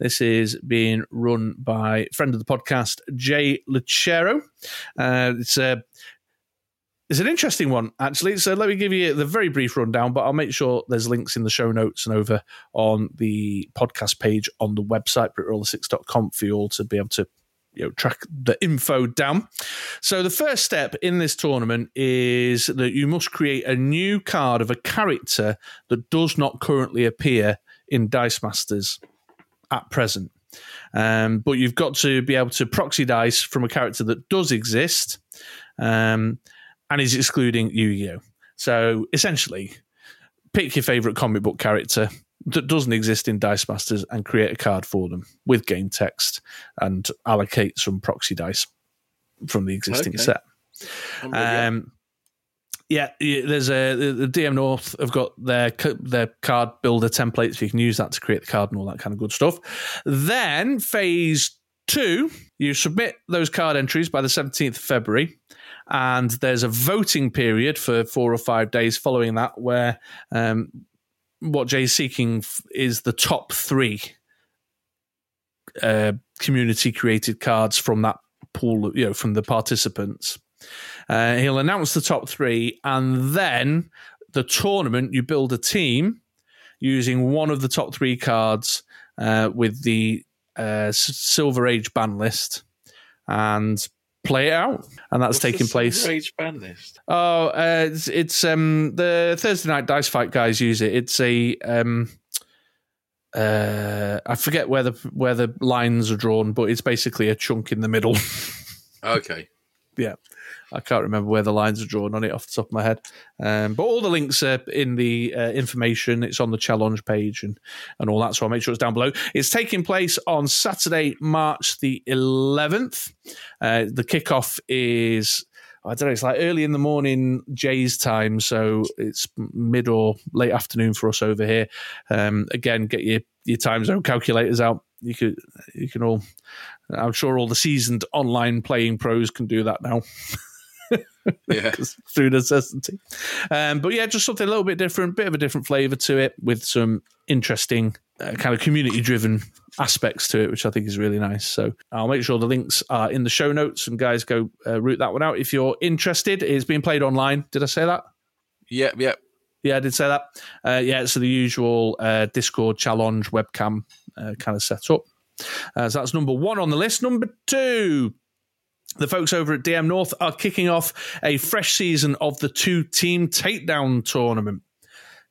[SPEAKER 1] This is being run by friend of the podcast, Jay Lucero. Uh, it's a it's an interesting one, actually. So let me give you the very brief rundown, but I'll make sure there's links in the show notes and over on the podcast page on the website, britroller6.com, for you all to be able to you know track the info down. So the first step in this tournament is that you must create a new card of a character that does not currently appear in Dice Masters at present. Um, but you've got to be able to proxy dice from a character that does exist. Um, and he's excluding Yu-Gi-Oh. So essentially, pick your favorite comic book character that doesn't exist in Dice Masters and create a card for them with game text and allocate some proxy dice from the existing okay. set. Um, yeah, there's a the DM North have got their their card builder templates. So you can use that to create the card and all that kind of good stuff. Then phase two, you submit those card entries by the 17th of February and there's a voting period for four or five days following that where um, what Jay's seeking is the top three uh, community created cards from that pool, you know, from the participants. Uh, he'll announce the top three, and then the tournament, you build a team using one of the top three cards uh, with the uh, Silver Age ban list, and play it out, and that's
[SPEAKER 2] What's
[SPEAKER 1] taking place.
[SPEAKER 2] Age ban list.
[SPEAKER 1] Oh, uh, it's, it's um the Thursday night dice fight guys use it. It's a um uh I forget where the where the lines are drawn, but it's basically a chunk in the middle. *laughs*
[SPEAKER 2] okay.
[SPEAKER 1] Yeah. I can't remember where the lines are drawn on it off the top of my head. Um, but all the links are in the uh, information. It's on the challenge page and, and all that. So I'll make sure it's down below. It's taking place on Saturday, March the 11th. Uh, the kickoff is. I don't know. It's like early in the morning, Jay's time, so it's mid or late afternoon for us over here. Um, again, get your your time zone calculators out you could you can all. I'm sure all the seasoned online playing pros can do that now. *laughs*
[SPEAKER 2] Yeah.
[SPEAKER 1] through necessity. Um, but yeah, just something a little bit different, bit of a different flavour to it, with some interesting uh, kind of community driven aspects to it, which I think is really nice. So I'll make sure the links are in the show notes, and guys, go uh, root that one out if you're interested. It's being played online. Did I say that?
[SPEAKER 2] Yep, yep.
[SPEAKER 1] Yeah, I did say that. Uh, yeah, so the usual uh, Discord challenge webcam uh, kind of setup. Uh, so that's number one on the list. Number two, the folks over at DM North are kicking off a fresh season of the two team takedown tournament.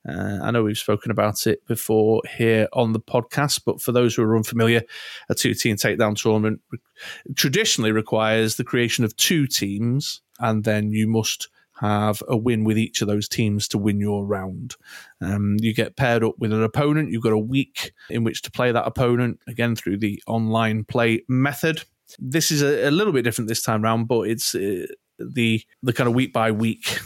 [SPEAKER 1] Uh, I know we've spoken about it before here on the podcast, but for those who are unfamiliar, a two team takedown tournament re- traditionally requires the creation of two teams, and then you must have a win with each of those teams to win your round. Um, you get paired up with an opponent. You've got a week in which to play that opponent, again, through the online play method. This is a, a little bit different this time round, but it's uh, the the kind of week by week,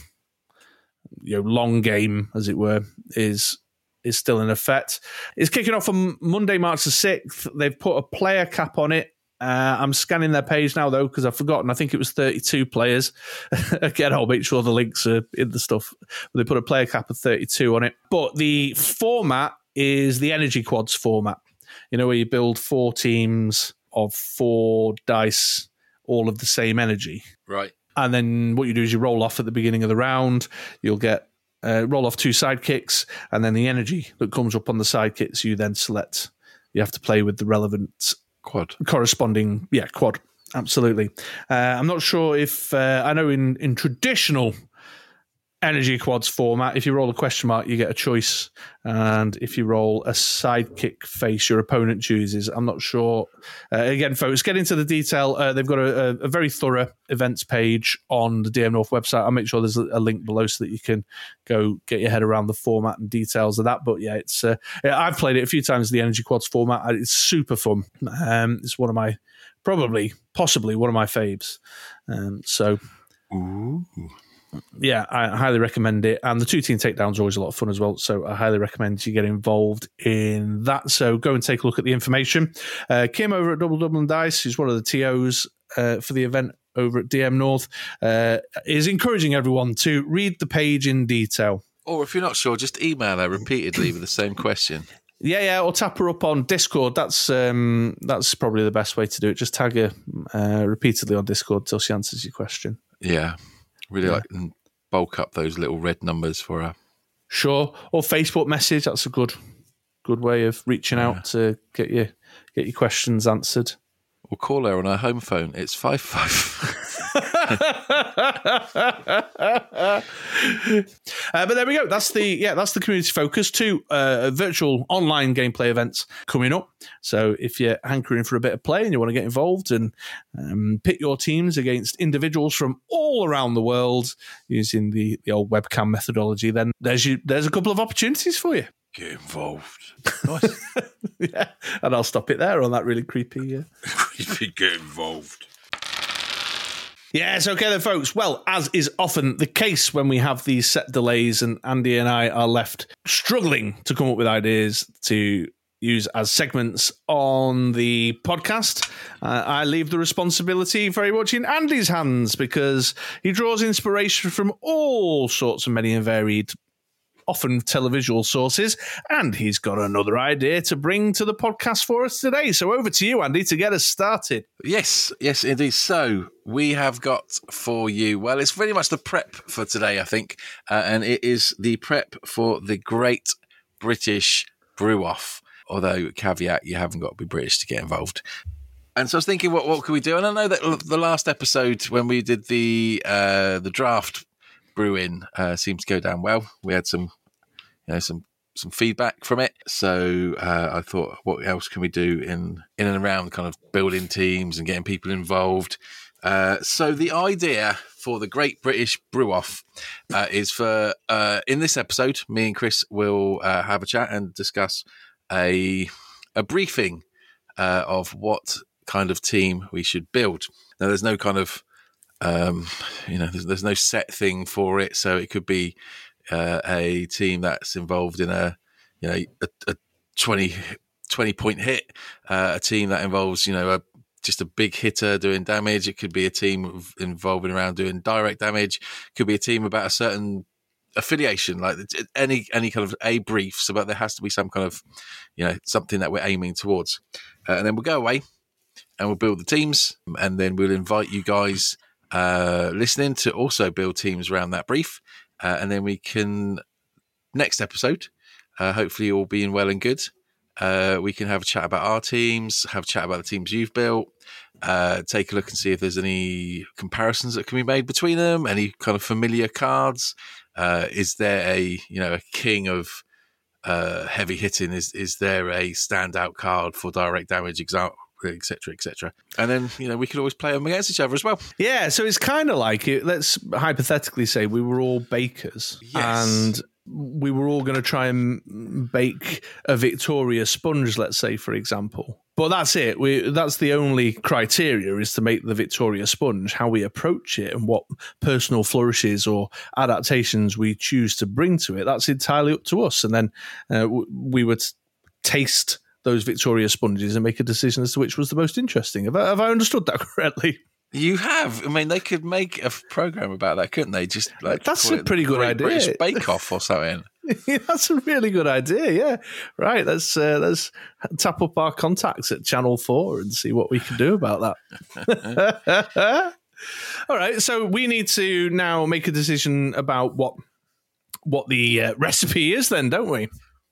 [SPEAKER 1] you know, long game, as it were, is is still in effect. It's kicking off on Monday, March the sixth. They've put a player cap on it. Uh, I'm scanning their page now though because I've forgotten. I think it was 32 players. *laughs* Again, I'll make sure the links are in the stuff. They put a player cap of 32 on it. But the format is the energy quads format. You know where you build four teams of four dice, all of the same energy.
[SPEAKER 2] Right.
[SPEAKER 1] And then what you do is you roll off at the beginning of the round. You'll get uh, roll off two sidekicks, and then the energy that comes up on the sidekicks you then select. You have to play with the relevant
[SPEAKER 2] Quad.
[SPEAKER 1] corresponding, yeah, quad. Absolutely. Uh, I'm not sure if uh, I know in in traditional energy quads format, if you roll a question mark, you get a choice, and if you roll a sidekick face, your opponent chooses. I'm not sure. Uh, again, folks, get into the detail. Uh, they've got a, a, very thorough events page on the DM North website. I'll make sure there's a, link below so that you can go get your head around the format and details of that. But yeah, it's uh, I've played it a few times. The energy quads format, it's super fun. Um, it's one of my probably, possibly one of my faves. Um, so
[SPEAKER 2] Ooh.
[SPEAKER 1] Yeah, I highly recommend it. And the two team takedowns are always a lot of fun as well. So I highly recommend you get involved in that. So go and take a look at the information. Uh, Kim over at Double Dublin Dice, who's one of the TOs uh, for the event over at DM North, uh, is encouraging everyone to read the page in detail.
[SPEAKER 2] Or if you're not sure, just email her repeatedly with the same question.
[SPEAKER 1] Yeah, yeah, or tap her up on Discord. That's um, that's probably the best way to do it. Just tag her uh, repeatedly on Discord till she answers your question.
[SPEAKER 2] Yeah. Really like and bulk up those little red numbers for her.
[SPEAKER 1] Sure, or Facebook message. That's a good good way of reaching out to get your get your questions answered.
[SPEAKER 2] Or call her on her home phone. It's five five.
[SPEAKER 1] Uh, but there we go. That's the yeah. That's the community focus. Two uh, virtual online gameplay events coming up. So if you're hankering for a bit of play and you want to get involved and um, pit your teams against individuals from all around the world using the the old webcam methodology, then there's you there's a couple of opportunities for you.
[SPEAKER 2] Get involved. *laughs*
[SPEAKER 1] yeah, and I'll stop it there on that really creepy. Uh, *laughs*
[SPEAKER 2] Get involved.
[SPEAKER 1] Yes, okay then, folks. Well, as is often the case when we have these set delays, and Andy and I are left struggling to come up with ideas to use as segments on the podcast, uh, I leave the responsibility very much in Andy's hands because he draws inspiration from all sorts of many and varied often televisual sources, and he's got another idea to bring to the podcast for us today. So over to you, Andy, to get us started.
[SPEAKER 2] Yes, yes, indeed. So we have got for you. Well, it's very much the prep for today, I think, uh, and it is the prep for the Great British Brew Off. Although caveat, you haven't got to be British to get involved. And so I was thinking, what what could we do? And I know that the last episode when we did the uh, the draft brewing uh, seemed to go down well. We had some, you know, some some feedback from it. So uh, I thought, what else can we do in in and around kind of building teams and getting people involved? Uh, so the idea for the Great British Brew Off uh, is for uh, in this episode, me and Chris will uh, have a chat and discuss a a briefing uh, of what kind of team we should build. Now, there's no kind of um, you know, there's, there's no set thing for it, so it could be uh, a team that's involved in a you know a, a 20 20 point hit, uh, a team that involves, you know, a, just a big hitter doing damage. It could be a team involving around doing direct damage. It Could be a team about a certain affiliation, like any any kind of a briefs about there has to be some kind of, you know, something that we're aiming towards, uh, and then we'll go away and we'll build the teams, and then we'll invite you guys uh, listening to also build teams around that brief, uh, and then we can next episode, uh, hopefully all being well and good. Uh, we can have a chat about our teams, have a chat about the teams you've built, uh, take a look and see if there's any comparisons that can be made between them, any kind of familiar cards. Uh, is there a you know a king of uh, heavy hitting? Is is there a standout card for direct damage? Example. Etc. Etc. And then you know we could always play them against each other as well.
[SPEAKER 1] Yeah, so it's kind of like it. Let's hypothetically say we were all bakers,
[SPEAKER 2] Yes.
[SPEAKER 1] and we were all going to try and bake a Victoria sponge. Let's say, for example. But that's it. We that's the only criteria is to make the Victoria sponge. How we approach it and what personal flourishes or adaptations we choose to bring to it. That's entirely up to us. And then uh, we would taste those Victoria sponges and make a decision as to which was the most interesting. Have I, have I understood that *laughs* correctly?
[SPEAKER 2] You have. I mean, they could make a program about that, couldn't they? Just like
[SPEAKER 1] That's a pretty good
[SPEAKER 2] Great
[SPEAKER 1] idea.
[SPEAKER 2] British *laughs* Bake Off or something. *laughs*
[SPEAKER 1] That's a really good idea. Yeah, right. Let's uh, let's tap up our contacts at Channel Four and see what we can do about that. All right. So we need to now make a decision about what what the uh, recipe is, then, don't we?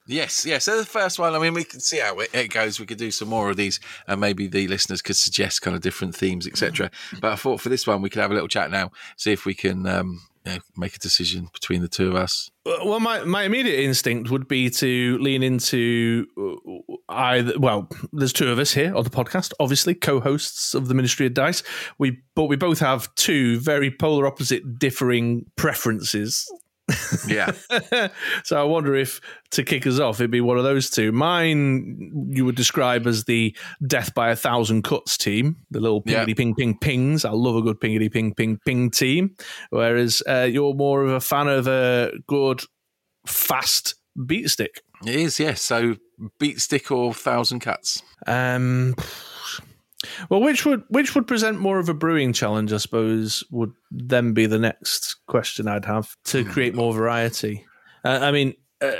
[SPEAKER 2] Yes, yes. So the first one, I mean, we can see how it, goes. We could do some more of these, and maybe the listeners could suggest kind of different themes, etc. But I thought for this one, we could have a little chat now, see if we can um, you know, make a decision between the two of us.
[SPEAKER 1] Well, my, my immediate instinct would be to lean into uh, either. Well, there's two of us here on the podcast, obviously co-hosts of the Ministry of Dice. We but we both have two very polar opposite, differing preferences.
[SPEAKER 2] Yeah, *laughs*
[SPEAKER 1] so I wonder if to kick us off, it'd be one of those two. Mine, you would describe as the death by a thousand cuts team, the little
[SPEAKER 2] Yeah.
[SPEAKER 1] ping ping pings. I love a good pingity ping ping ping team. Whereas uh, you're more of a fan of a good, fast beat stick.
[SPEAKER 2] it is. Yes. So beat stick or thousand cuts.
[SPEAKER 1] Um, well, which would which would present more of a brewing challenge? I suppose would then be the next question I'd have to create more variety. Uh, I mean, uh,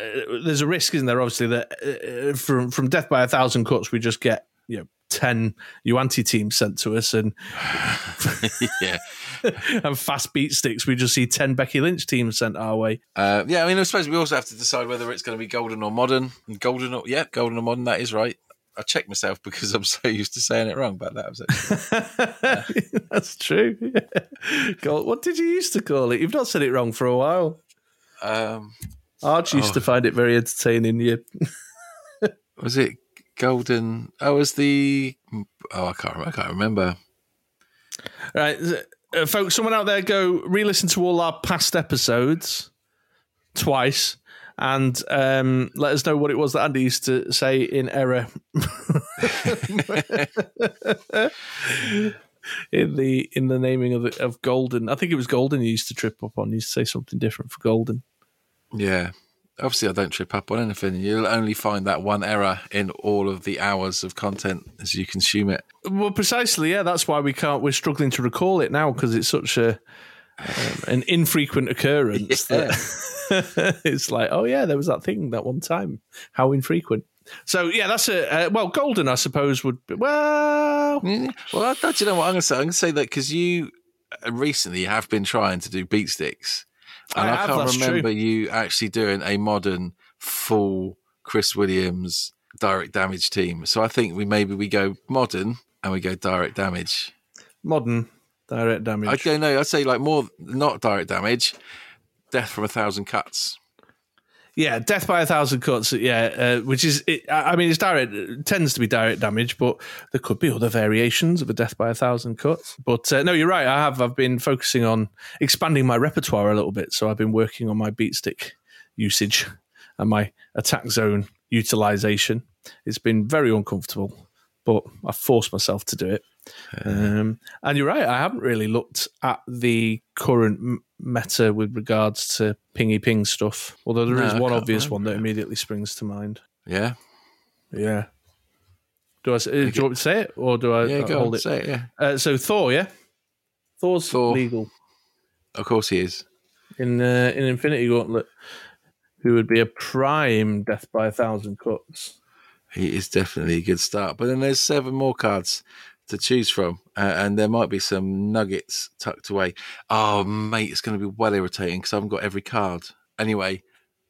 [SPEAKER 1] there's a risk, isn't there? Obviously, that uh, from from death by a thousand cuts, we just get you know ten Yuan-ti teams sent to us, and *laughs*
[SPEAKER 2] yeah, *laughs*
[SPEAKER 1] and fast beat sticks, we just see ten Becky Lynch teams sent our way.
[SPEAKER 2] uh, yeah. I mean, I suppose we also have to decide whether it's going to be golden or modern. Golden, or, yeah, golden or modern. That is right. I checked myself because I'm so used to saying it wrong, but that was it. *laughs*
[SPEAKER 1] That's true. Gold- What did you used to call it? You've not said it wrong for a while.
[SPEAKER 2] Um,
[SPEAKER 1] Arch used
[SPEAKER 2] Oh.
[SPEAKER 1] to find it very entertaining. You, *laughs*
[SPEAKER 2] was it golden? Oh, was the? Oh, I can't. remember. I can't remember.
[SPEAKER 1] right, uh, folks. Someone out there, go re-listen to all our past episodes twice, and um, let us know what it was that Andy used to say in error. *laughs* in the in the naming of it, of golden, I think it was golden. You used to trip up on. You used to say something different for golden.
[SPEAKER 2] Yeah. Obviously, I don't trip up on anything. You'll only find that one error in all of the hours of content as you consume it.
[SPEAKER 1] Well, precisely, yeah. That's why we can't. We're struggling to recall it now because it's such a um, an infrequent occurrence *laughs* that *laughs* it's like, oh yeah, there was that thing that one time. How infrequent. So yeah, that's a uh, well, golden, I suppose would be well.
[SPEAKER 2] Yeah. Well, I, do you know what I'm going to say? I'm going to say that because you uh, recently have been trying to do beat sticks, and
[SPEAKER 1] I
[SPEAKER 2] I,
[SPEAKER 1] have,
[SPEAKER 2] can't remember you actually doing a modern full Chris Williams direct damage team. So I think we maybe we go modern and we go direct damage.
[SPEAKER 1] Modern direct damage.
[SPEAKER 2] I don't know. I'd say like more not direct damage, death from a thousand cuts.
[SPEAKER 1] Yeah, death by a thousand cuts. Yeah, uh, which is, it, I mean, it's direct. It tends to be direct damage, but there could be other variations of a death by a thousand cuts. But uh, no, you're right. I have. I've been focusing on expanding my repertoire a little bit. So I've been working on my beat stick usage and my attack zone utilization. It's been very uncomfortable, but I forced myself to do it. Um, and you're right. I haven't really looked at the current meta with regards to pingy ping stuff. Although there
[SPEAKER 2] No,
[SPEAKER 1] is one obvious one that immediately springs to mind.
[SPEAKER 2] Yeah.
[SPEAKER 1] Yeah. Do I uh, Do you want me to say it or do I
[SPEAKER 2] Yeah,
[SPEAKER 1] uh,
[SPEAKER 2] go
[SPEAKER 1] hold
[SPEAKER 2] on,
[SPEAKER 1] it?
[SPEAKER 2] say it. Yeah,
[SPEAKER 1] Uh, so Thor, yeah, Thor's
[SPEAKER 2] Thor.
[SPEAKER 1] legal
[SPEAKER 2] of course he is.
[SPEAKER 1] in uh, in Infinity Gauntlet. Who would be a prime death by a thousand cuts?
[SPEAKER 2] He is definitely a good start. But then there's seven more cards to choose from, uh, and there might be some nuggets tucked away. Oh, mate, it's going to be well irritating because I haven't got every card. Anyway,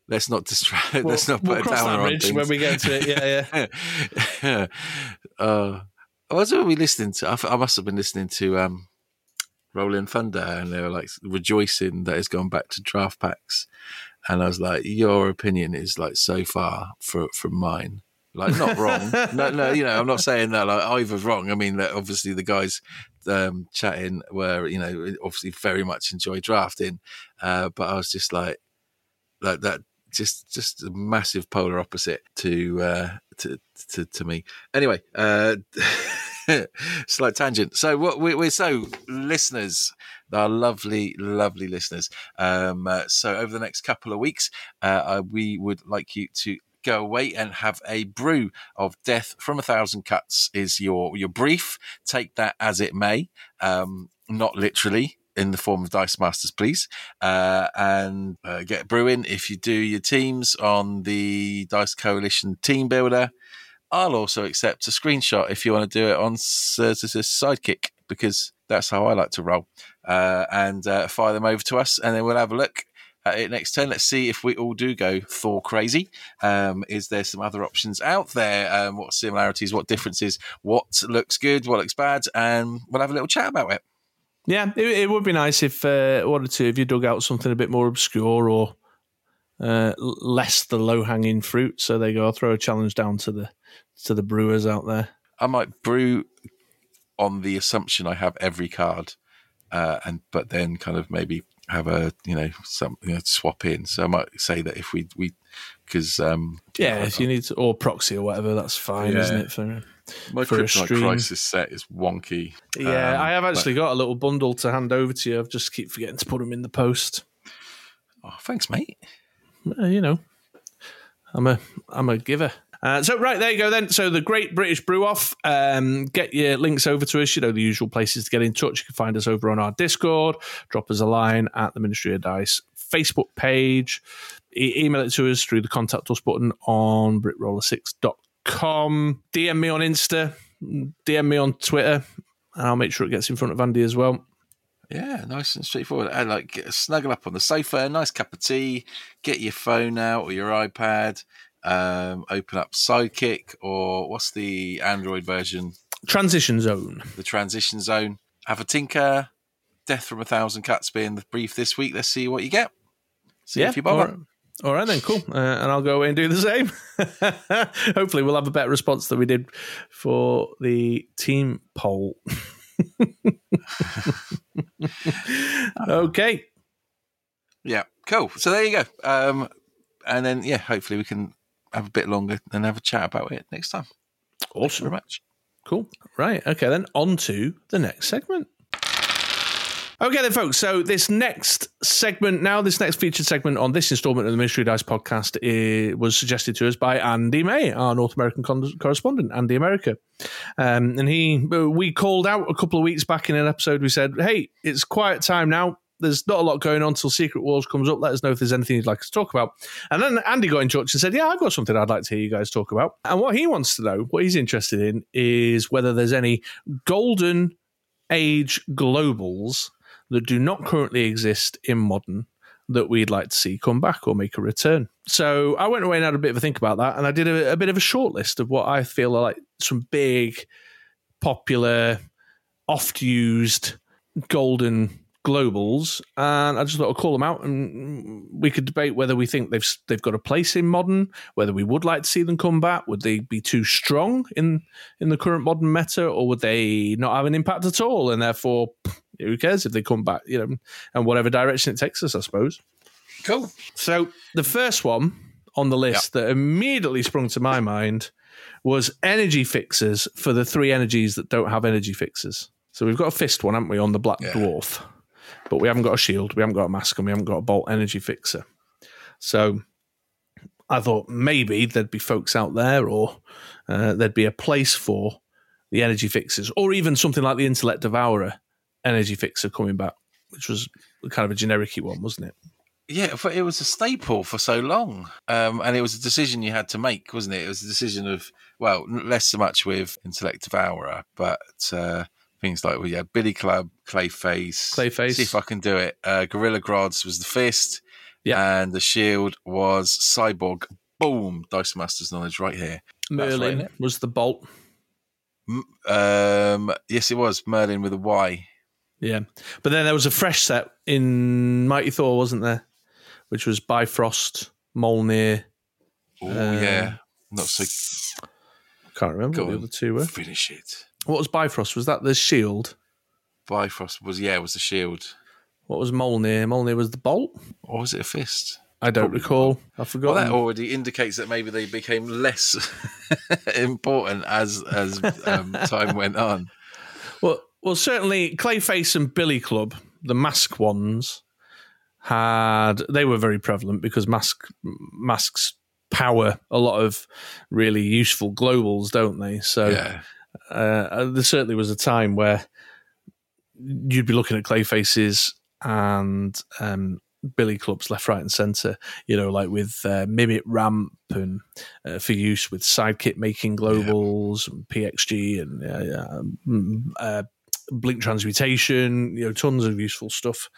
[SPEAKER 2] let's not distract. *laughs* let's not put
[SPEAKER 1] we'll
[SPEAKER 2] a
[SPEAKER 1] cross
[SPEAKER 2] downer
[SPEAKER 1] that
[SPEAKER 2] on things.
[SPEAKER 1] when we get to it. Yeah, yeah. *laughs*
[SPEAKER 2] uh, what were we listening to? I must have been listening to um, Rolling Thunder, and they were like rejoicing that it's gone back to draft packs. And I was like, "Your opinion is like so far fro- from mine." Like, not wrong. no, no, you know, I'm not saying that like either's wrong. I mean, obviously the guys um, chatting were, you know, obviously very much enjoy drafting, uh, but I was just like, like that just just a massive polar opposite to uh to to, to me anyway uh *laughs* slight tangent so what we, we're so listeners our lovely lovely listeners um uh, so over the next couple of weeks uh, we would like you to go away and have a brew of death from a thousand cuts is your your brief take that as it may um not literally in the form of Dice Masters, please, uh, and uh, get brewing. If you do your teams on the Dice Coalition Team Builder, I'll also accept a screenshot if you want to do it on S- S- S- Sidekick because that's how I like to roll, uh, and uh, fire them over to us, and then we'll have a look. It next turn. Let's see if we all do go Thor crazy. Um, is there some other options out there? Um, what similarities? What differences? What looks good? What looks bad? And we'll have a little chat about it.
[SPEAKER 1] Yeah, it, it would be nice if uh, one or two of you dug out something a bit more obscure or uh, less the low hanging fruit. So they go, I'll throw a challenge down to the to the brewers out there.
[SPEAKER 2] I might brew on the assumption I have every card, uh, and but then kind of maybe have a you know some you know, swap in. So I might say that if we we because um,
[SPEAKER 1] Yeah, if you need to, or proxy or whatever, that's fine,
[SPEAKER 2] Yeah.
[SPEAKER 1] isn't it? For
[SPEAKER 2] my
[SPEAKER 1] for
[SPEAKER 2] Kryptonite. Crisis set is wonky.
[SPEAKER 1] yeah,
[SPEAKER 2] Um,
[SPEAKER 1] I have actually got a little bundle to hand over to you. I've just keep forgetting to put them in the post.
[SPEAKER 2] Oh, thanks, mate.
[SPEAKER 1] Uh, you know, I'm a I'm a giver. Uh, so right there you go then. So the Great British Brew Off. Um, get your links over to us. You know the usual places to get in touch. You can find us over on our Discord. Drop us a line at the Ministry of Dice Facebook page. E- email it to us through the contact us button on britroller6.com. DM me on Insta. DM me on Twitter, and I'll make sure it gets in front of Andy as well.
[SPEAKER 2] Yeah, nice and straightforward. And like snuggle up on the sofa, nice cup of tea, get your phone out or your iPad, um, open up Sidekick or what's the Android version?
[SPEAKER 1] Transition Zone.
[SPEAKER 2] the transition zone. Have a tinker. Death from a thousand cuts being the brief this week. Let's see what you get. See if you bother.
[SPEAKER 1] All right then, cool. Uh, and I'll go away and do the same. *laughs* Hopefully, we'll have a better response than we did for the team poll. *laughs* okay.
[SPEAKER 2] Yeah, cool. So there you go. Um, and then yeah, hopefully we can have a bit longer and have a chat about it next time.
[SPEAKER 1] Awesome.
[SPEAKER 2] very much.
[SPEAKER 1] Cool. Right. Okay, then on to the next segment. Okay, then, folks. So, this next segment, now, this next featured segment on this installment of the Mystery Dice podcast eh, was suggested to us by Andy May, our North American con- correspondent, Andy America. Um, and he, we called out a couple of weeks back in an episode. We said, "Hey, it's quiet time now. There's not a lot going on till Secret Wars comes up. Let us know if there's anything you'd like us to talk about." And then Andy got in touch and said, "Yeah, I've got something I'd like to hear you guys talk about." And what he wants to know, what he's interested in, is whether there's any golden age globals that do not currently exist in modern that we'd like to see come back or make a return. So I went away and had a bit of a think about that, and I did a, a bit of a short list of what I feel are like some big, popular, oft used golden globals, and I just thought I'd call them out, and we could debate whether we think they've they've got a place in modern, whether we would like to see them come back, would they be too strong in in the current modern meta, or would they not have an impact at all, and therefore who cares if they come back, you know, and whatever direction it takes us, I suppose.
[SPEAKER 2] Cool.
[SPEAKER 1] So the first one on the list that immediately sprung to my mind was energy fixes for the three energies that don't have energy fixes. So we've got a fist one, haven't we, on the black
[SPEAKER 2] Yeah.
[SPEAKER 1] dwarf, but we haven't got a shield, we haven't got a mask, and we haven't got a bolt energy fixer. So I thought maybe there'd be folks out there, or uh, there'd be a place for the energy fixers, or even something like the Intellect Devourer energy fixer coming back, which was kind of a generic one, wasn't it?
[SPEAKER 2] Yeah, it was a staple for so long, um, and it was a decision you had to make, wasn't it? It was a decision of well, less so much with Intellect Devourer, but uh, things like we had Billy Club, Clayface,
[SPEAKER 1] Clayface.
[SPEAKER 2] See if I can do it. Uh, Gorilla Grodd's was the fist,
[SPEAKER 1] Yeah.
[SPEAKER 2] and the shield was Cyborg. Boom, Dice Masters knowledge right here.
[SPEAKER 1] Merlyn
[SPEAKER 2] right.
[SPEAKER 1] was the bolt.
[SPEAKER 2] Um, yes, it was Merlyn with a Y.
[SPEAKER 1] Yeah, but then there was a fresh set in Mighty Thor, wasn't there? Which was Bifrost, Mjolnir.
[SPEAKER 2] Oh
[SPEAKER 1] Uh,
[SPEAKER 2] yeah, not so.
[SPEAKER 1] I can't remember what the other two were.
[SPEAKER 2] Finish it.
[SPEAKER 1] What was Bifrost? Was that the shield?
[SPEAKER 2] Bifrost was yeah, was the shield.
[SPEAKER 1] What was Mjolnir? Mjolnir was the bolt.
[SPEAKER 2] Or was it a fist?
[SPEAKER 1] I don't
[SPEAKER 2] Probably
[SPEAKER 1] recall. I
[SPEAKER 2] Well,
[SPEAKER 1] forgot.
[SPEAKER 2] that already indicates that maybe they became less *laughs* important as as um, *laughs* time went on.
[SPEAKER 1] Well, well, certainly Clayface and Billy Club, the mask ones, had they were very prevalent because mask masks power a lot of really useful globals, don't they? So
[SPEAKER 2] Yeah,
[SPEAKER 1] uh, there certainly was a time where you'd be looking at Clayfaces and um, Billy clubs left, right, and centre. You know, like with uh, Mimic Ramp and uh, for use with Sidekick making globals, and PXG, and uh, yeah, uh, Blink transmutation. You know, tons of useful stuff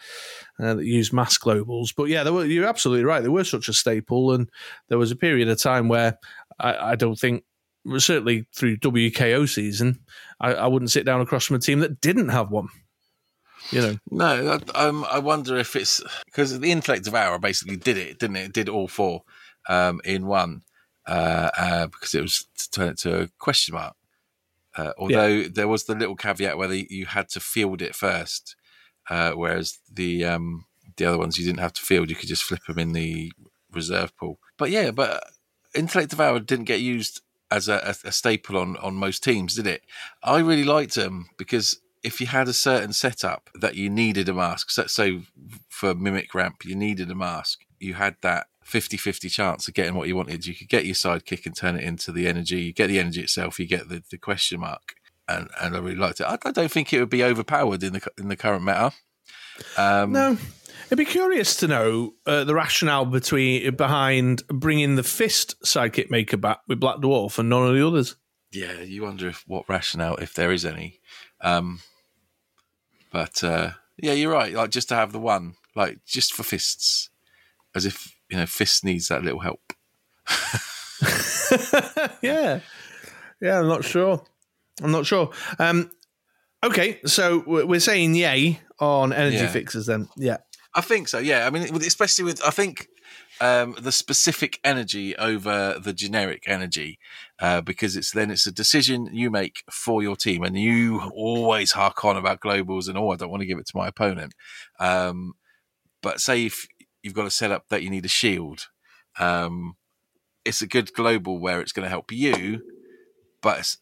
[SPEAKER 1] uh, that use mask globals. But yeah, were, you're absolutely right. They were such a staple, and there was a period of time where I, I don't think certainly through WKO season, I, I wouldn't sit down across from a team that didn't have one. You know,
[SPEAKER 2] no, I, um, I wonder if it's because the Intellect Devourer basically did it, didn't it? It did all four um, in one uh, uh, because it was to turn it to a question mark. Uh, although there was the little caveat where the, you had to field it first, uh, whereas the um, the other ones you didn't have to field; you could just flip them in the reserve pool. But yeah, but Intellect Devourer didn't get used as a, a, staple on on most teams, did it? I really liked them because if you had a certain setup that you needed a mask, so, so for Mimic Ramp, you needed a mask, you had that 50 50 chance of getting what you wanted. You could get your sidekick and turn it into the energy. You get the energy itself, you get the, the question mark. And, and I really liked it. I, I don't think it would be overpowered in the in the current meta. Um,
[SPEAKER 1] no. It'd be curious to know uh, the rationale between behind bringing the fist sidekick maker back with Black Dwarf and none of the others.
[SPEAKER 2] Yeah, you wonder if what rationale, if there is any. Um, but uh, yeah, you're right. Like just to have the one, like just for fists, as if you know, fists needs that little help. *laughs*
[SPEAKER 1] yeah, yeah. I'm not sure. I'm not sure. Um, okay, so we're we're saying yay on energy
[SPEAKER 2] Yeah.
[SPEAKER 1] fixes then. Yeah,
[SPEAKER 2] I think so. Yeah, I mean, especially with I think um, the specific energy over the generic energy, uh, because it's then it's a decision you make for your team, and you always hark on about globals and oh, I don't want to give it to my opponent. Um, but say if you've got a setup that you need a shield, um, it's a good global where it's going to help you, but it's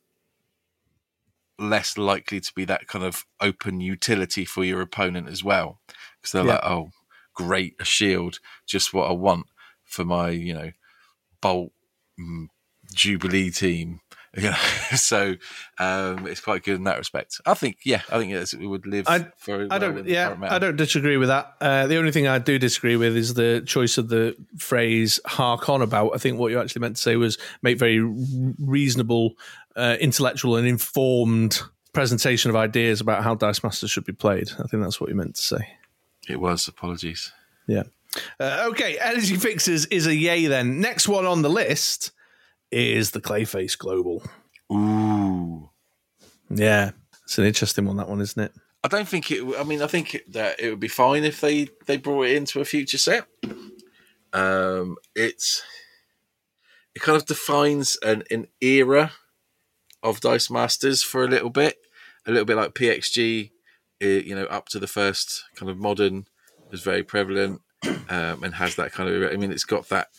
[SPEAKER 2] less likely to be that kind of open utility for your opponent as well because they're
[SPEAKER 1] Yeah.
[SPEAKER 2] like, oh, great, a shield, just what I want for my, you know, Bolt mm, Jubilee team. *laughs* You know, so um, it's quite good in that respect. I think, yeah, I think yes, it would live
[SPEAKER 1] I-
[SPEAKER 2] very
[SPEAKER 1] I don't. Yeah. I don't disagree with that. Uh, the only thing I do disagree with is the choice of the phrase "hark on about." I think what you actually meant to say was make very reasonable, uh, intellectual, and informed presentation of ideas about how Dice Masters should be played. I think that's what you meant to say.
[SPEAKER 2] It was. Apologies.
[SPEAKER 1] Yeah. Uh, okay, energy fixes is a yay. Then next one on the list is the Clayface Global.
[SPEAKER 2] Ooh.
[SPEAKER 1] Yeah, it's an interesting one. That one, isn't it?
[SPEAKER 2] I don't think it. I mean, I think that it would be fine if they they brought it into a future set. Um, it's it kind of defines an an era of Dice Masters for a little bit, a little bit like PXG. It, you know, up to the first kind of modern was very prevalent *coughs* um, and has that kind of. I mean, it's got that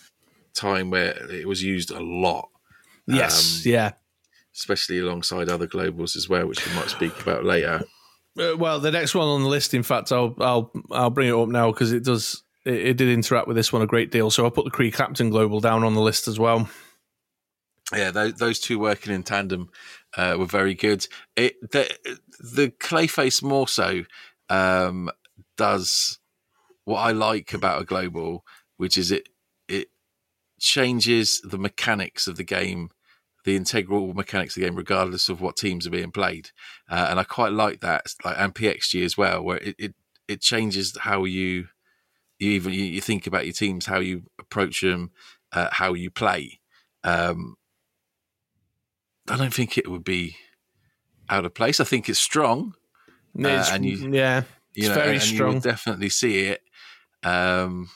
[SPEAKER 2] time where it was used a lot,
[SPEAKER 1] Yes.
[SPEAKER 2] Um,
[SPEAKER 1] yeah.
[SPEAKER 2] especially alongside other globals as well, which we might speak about later.
[SPEAKER 1] Uh, well, the next one on the list, in fact, I'll I'll I'll bring it up now because it does it, it did interact with this one a great deal. So I'll put the Kree Captain Global down on the list as well.
[SPEAKER 2] Yeah, those, those two working in tandem uh, were very good. It the the Clayface more so um, does what I like about a global, which is it it changes the mechanics of the game, the integral mechanics of the game, regardless of what teams are being played. Uh, and I quite like that, like and PXG as well, where it it, it changes how you you even you, think about your teams, how you approach them, uh, how you play. Um, I don't think it would be out of place. I think it's strong. Uh,
[SPEAKER 1] It's-
[SPEAKER 2] and you-
[SPEAKER 1] yeah,
[SPEAKER 2] You
[SPEAKER 1] it's
[SPEAKER 2] know,
[SPEAKER 1] very
[SPEAKER 2] and you
[SPEAKER 1] strong.
[SPEAKER 2] will definitely see it. Um,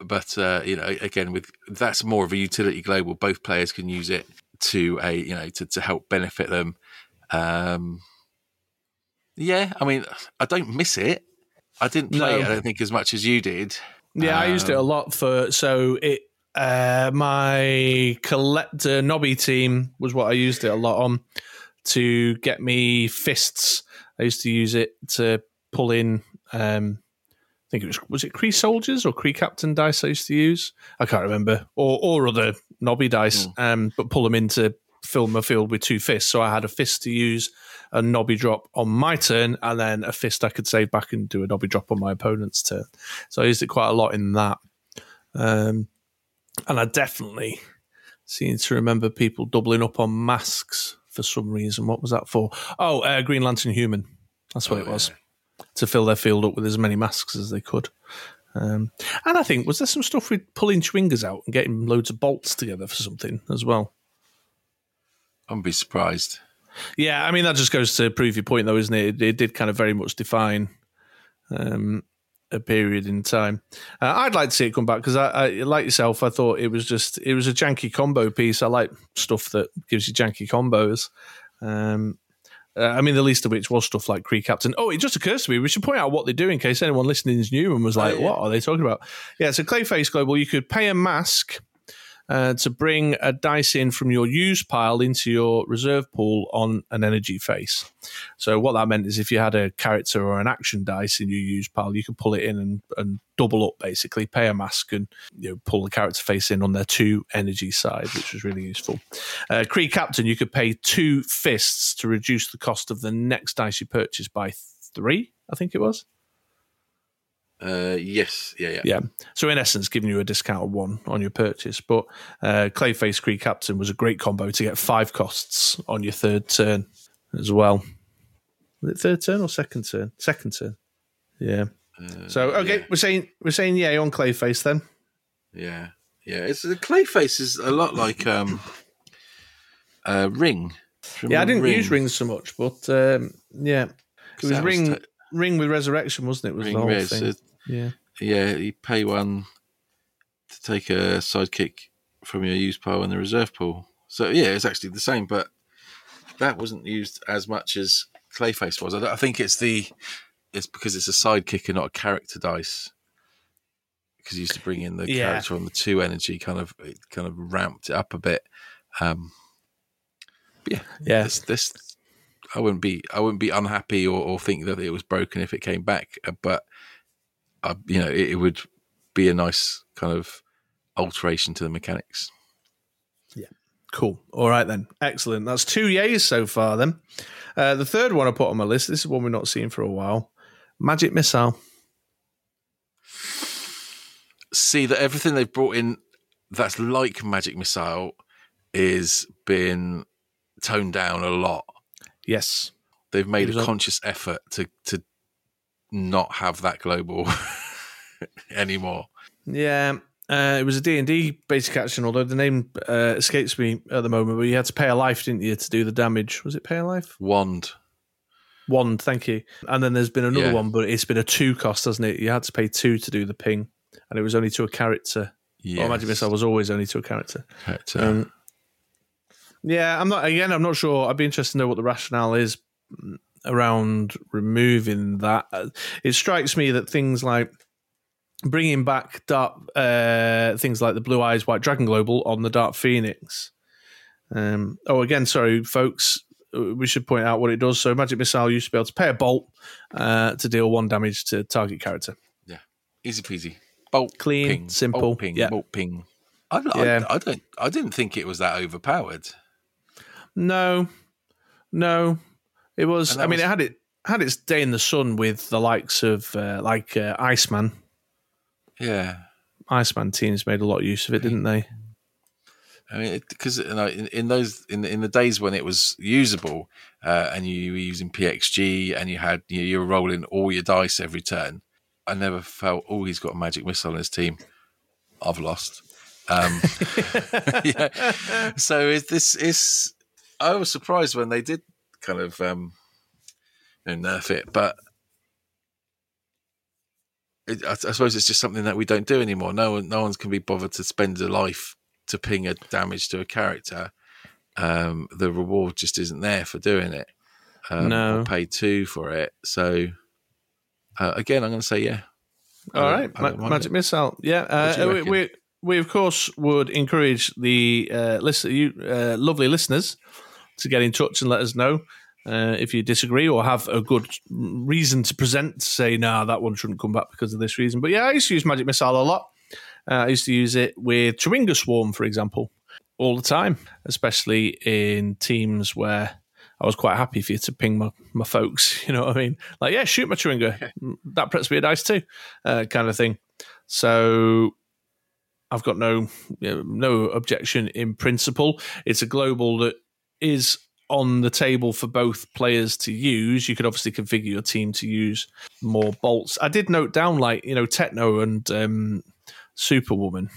[SPEAKER 2] but uh, you know, again, with that's more of a utility global. Both players can use it to a you know to, to help benefit them. Um, yeah, I mean, I don't miss it. I didn't play
[SPEAKER 1] No.
[SPEAKER 2] it. I don't think as much as you did.
[SPEAKER 1] Yeah, I used it a
[SPEAKER 2] Um,
[SPEAKER 1] lot for so it uh my collector nobby team was what I used it a lot on to get me fists. I used to use it to pull in um I think it was was it Kree soldiers or Kree captain dice I used to use? I can't remember. Or or other nobby dice. Um but pull them in to fill my field with two fists. So I had a fist to use a nobby drop on my turn, and then a fist I could save back and do a nobby drop on my opponent's turn. So I used it quite a lot in that. Um, and I definitely seem to remember people doubling up on masks for some reason. What was that for? Oh, uh, Green Lantern Human. That's what
[SPEAKER 2] Oh,
[SPEAKER 1] it was. To fill their field up with as many masks as they could. Um, and I think, was there some stuff with pulling Schwingers out and getting loads of bolts together for something as well?
[SPEAKER 2] I wouldn't be surprised.
[SPEAKER 1] Yeah, I mean that just goes to prove your point, though, isn't it? It, it did kind of very much define um, a period in time. Uh, I'd like to see it come back because I, I, like yourself, I thought it was just it was a janky combo piece. I like stuff that gives you janky combos. Um, uh, I mean, the least of which was stuff like Kree Captain. Oh, it just occurs to me we should point out what they do in case anyone listening is new and was like,
[SPEAKER 2] yeah.
[SPEAKER 1] "What are they talking about?" Yeah, so Clayface Global, you could pay a mask uh, to bring a dice in from your use pile into your reserve pool on an energy face. So what that meant is if you had a character or an action dice in your use pile, you could pull it in and, and double up basically, pay a mask and you know pull the character face in on their two energy side, which was really useful. Uh, Kree Captain, you could pay two fists to reduce the cost of the next dice you purchase by three, I think it was.
[SPEAKER 2] Uh, yes, yeah, yeah.
[SPEAKER 1] Yeah. So in essence, giving you a discount of one on your purchase. But uh, Clayface Kree Captain was a great combo to get five costs on your third turn as well. Was it third turn or second turn? Second turn. Yeah. so okay,
[SPEAKER 2] yeah.
[SPEAKER 1] we're saying we're saying yay on Clayface then.
[SPEAKER 2] Yeah, yeah. It's the Clayface is a lot like um, uh, Ring.
[SPEAKER 1] Yeah, I didn't use rings so much, but um, yeah, it was ring
[SPEAKER 2] t-
[SPEAKER 1] ring with resurrection, wasn't it? Was
[SPEAKER 2] Ring
[SPEAKER 1] the whole
[SPEAKER 2] Res.
[SPEAKER 1] thing? Yeah.
[SPEAKER 2] yeah, you pay one to take a sidekick from your used pile in the reserve pool. So yeah, it's actually the same, but that wasn't used as much as Clayface was. I, I think it's the it's because it's a sidekick and not a character dice. Because you used to bring in the
[SPEAKER 1] Yeah.
[SPEAKER 2] character on the two energy, kind of it kind of ramped it up a bit. Um, yeah,
[SPEAKER 1] Yeah.
[SPEAKER 2] this this I wouldn't be I wouldn't be unhappy or, or think that it was broken if it came back, uh, but uh, you know it, it would be a nice kind of alteration to the mechanics. Yeah.
[SPEAKER 1] Cool. All right then. Excellent. That's two yays so far then. Uh, the third one I put on my list, this is one we're not seeing for a while. Magic Missile.
[SPEAKER 2] See that everything they've brought in that's like Magic Missile is been toned down a lot.
[SPEAKER 1] Yes.
[SPEAKER 2] They've made a
[SPEAKER 1] a-
[SPEAKER 2] conscious effort to to not have that global *laughs* anymore.
[SPEAKER 1] Yeah. Uh, it was a D&D basic action, although the name uh, escapes me at the moment, but you had to pay a life, didn't you, to do the damage. Was it pay a life?
[SPEAKER 2] Wand.
[SPEAKER 1] One, thank you. And then there's been another
[SPEAKER 2] Yeah.
[SPEAKER 1] one, but it's been a two cost, hasn't it? You had to pay two to do the ping, and it was only to a character.
[SPEAKER 2] Yeah,
[SPEAKER 1] Or Magic Missile was always only to a character.
[SPEAKER 2] Character.
[SPEAKER 1] Um, yeah, I'm not. Again, I'm not sure. I'd be interested to know what the rationale is around removing that. It strikes me that things like bringing back dark uh, things like the Blue Eyes White Dragon Global on the Dark Phoenix. Um, oh, again, sorry, folks. We should point out what it does. So, Magic Missile used to be able to pay a bolt uh, to deal one damage to target character.
[SPEAKER 2] Yeah, easy peasy. Bolt
[SPEAKER 1] Clean,
[SPEAKER 2] ping,
[SPEAKER 1] simple,
[SPEAKER 2] Bolt ping,
[SPEAKER 1] yeah.
[SPEAKER 2] bolt ping. I,
[SPEAKER 1] Yeah.
[SPEAKER 2] I, I don't. I didn't think it was that overpowered.
[SPEAKER 1] No, no, it was. I mean,
[SPEAKER 2] was-
[SPEAKER 1] it had it had its day in the sun with the likes of uh, like uh, Iceman.
[SPEAKER 2] Yeah.
[SPEAKER 1] Iceman teams made a lot of use of it, didn't they?
[SPEAKER 2] I mean, because you know, in, in those in in the days when it was usable, uh, and you were using PXG, and you had you, you were rolling all your dice every turn, I never felt, oh, he's got a magic missile on his team. I've lost. Um, *laughs* yeah. So is this is I was surprised when they did kind of um, you know, nerf it, but it, I, I suppose it's just something that we don't do anymore. No one, no one's can be bothered to spend a life to ping a damage to a character. Um, the reward just isn't there for doing it. Um,
[SPEAKER 1] No.
[SPEAKER 2] pay two for it. So uh, again, I'm going to say yeah. I
[SPEAKER 1] All
[SPEAKER 2] don't-
[SPEAKER 1] right,
[SPEAKER 2] I
[SPEAKER 1] Ma- Magic
[SPEAKER 2] it.
[SPEAKER 1] Missile. Yeah,
[SPEAKER 2] you
[SPEAKER 1] uh, we, we we of course would encourage the uh, listen, you uh, lovely listeners to get in touch and let us know uh, if you disagree or have a good reason to present. To say, no, that one shouldn't come back because of this reason. But yeah, I used to use Magic Missile a lot. Uh, I used to use it with Chewinga Swarm, for example, all the time, especially in teams where. I was quite happy for you to ping my, my folks, *laughs* you know what I mean? Like, yeah, shoot my Chewinga. That prets me a dice too, uh, kind of thing. So I've got no you know, no objection in principle. It's a global that is on the table for both players to use. You could obviously configure your team to use more bolts. I did note down like you know Techno and um, Superwoman,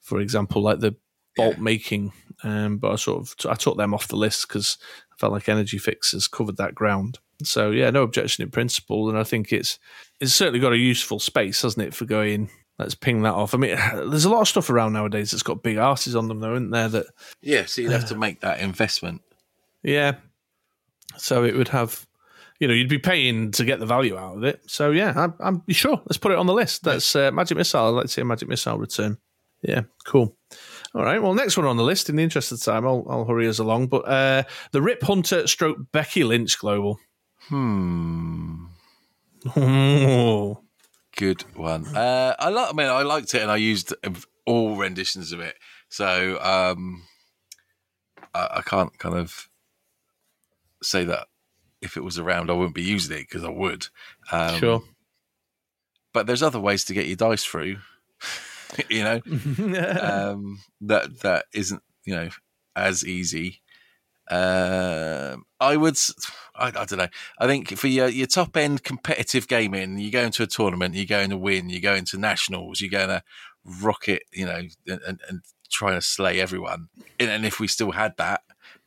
[SPEAKER 1] for example, like the bolt making. Um, but I sort of I took them off the list because I felt like Energy Fix has covered that ground. So yeah, no objection in principle, and I think it's it's certainly got a useful space, hasn't it, for going. Let's ping that off. I mean, *sighs* there's a lot of stuff around nowadays that's got big arses on them, though, isn't there? That
[SPEAKER 2] Yeah, so you'd have to *sighs* make that investment.
[SPEAKER 1] yeah. So it would have, you know, you'd be paying to get the value out of it. So yeah, I'm, I'm sure. Let's put it on the list. That's uh, Magic Missile. I'd like to see a Magic Missile return. Yeah, cool. All right. Well, next one on the list. In the interest of time, I'll, I'll hurry us along. But uh, the Rip Hunter stroke Becky Lynch global.
[SPEAKER 2] Hmm. *laughs*
[SPEAKER 1] Oh,
[SPEAKER 2] Good one. Uh, I like. I mean, I liked it, and I used all renditions of it. So um, I, I can't kind of say that if it was around, I wouldn't be using it because I would. Um,
[SPEAKER 1] sure.
[SPEAKER 2] But there's other ways to get your dice through. *laughs* you know, *laughs* um, that that isn't you know as easy. Um, I would. I don't know. I think for your your top end competitive gaming, you go into a tournament, you're going to win, you go into nationals, you're going to rock it, you know, and, and, try to slay everyone. And, and if we still had that,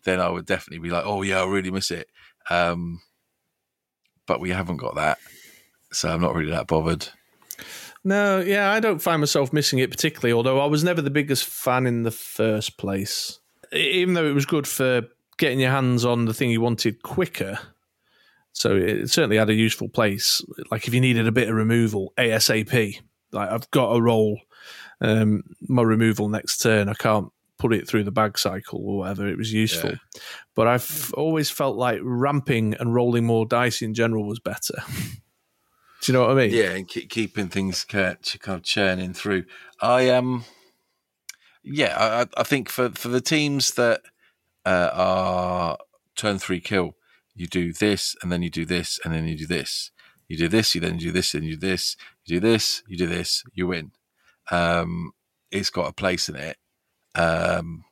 [SPEAKER 2] then I would definitely be like, oh yeah, I really miss it. Um, but we haven't got that, so I'm not really that bothered.
[SPEAKER 1] No, yeah, I don't find myself missing it particularly, although I was never the biggest fan in the first place. Even though it was good for getting your hands on the thing you wanted quicker. So it certainly had a useful place. Like if you needed a bit of removal ASAP, like I've got a roll um, my removal next turn. I can't put it through the bag cycle or whatever. It was useful.
[SPEAKER 2] Yeah.
[SPEAKER 1] But I've always felt like ramping and rolling more dice in general was better. *laughs* Do you know what I mean?
[SPEAKER 2] Yeah, and keep, keeping things kind of churning through. I um, yeah, I, I- I think for for the teams that uh, are turn three kill, you do this, and then you do this, and then you do this. You do this, you then do this, and you do this. You do this, you do this, you win. Um, it's got a place in it, um,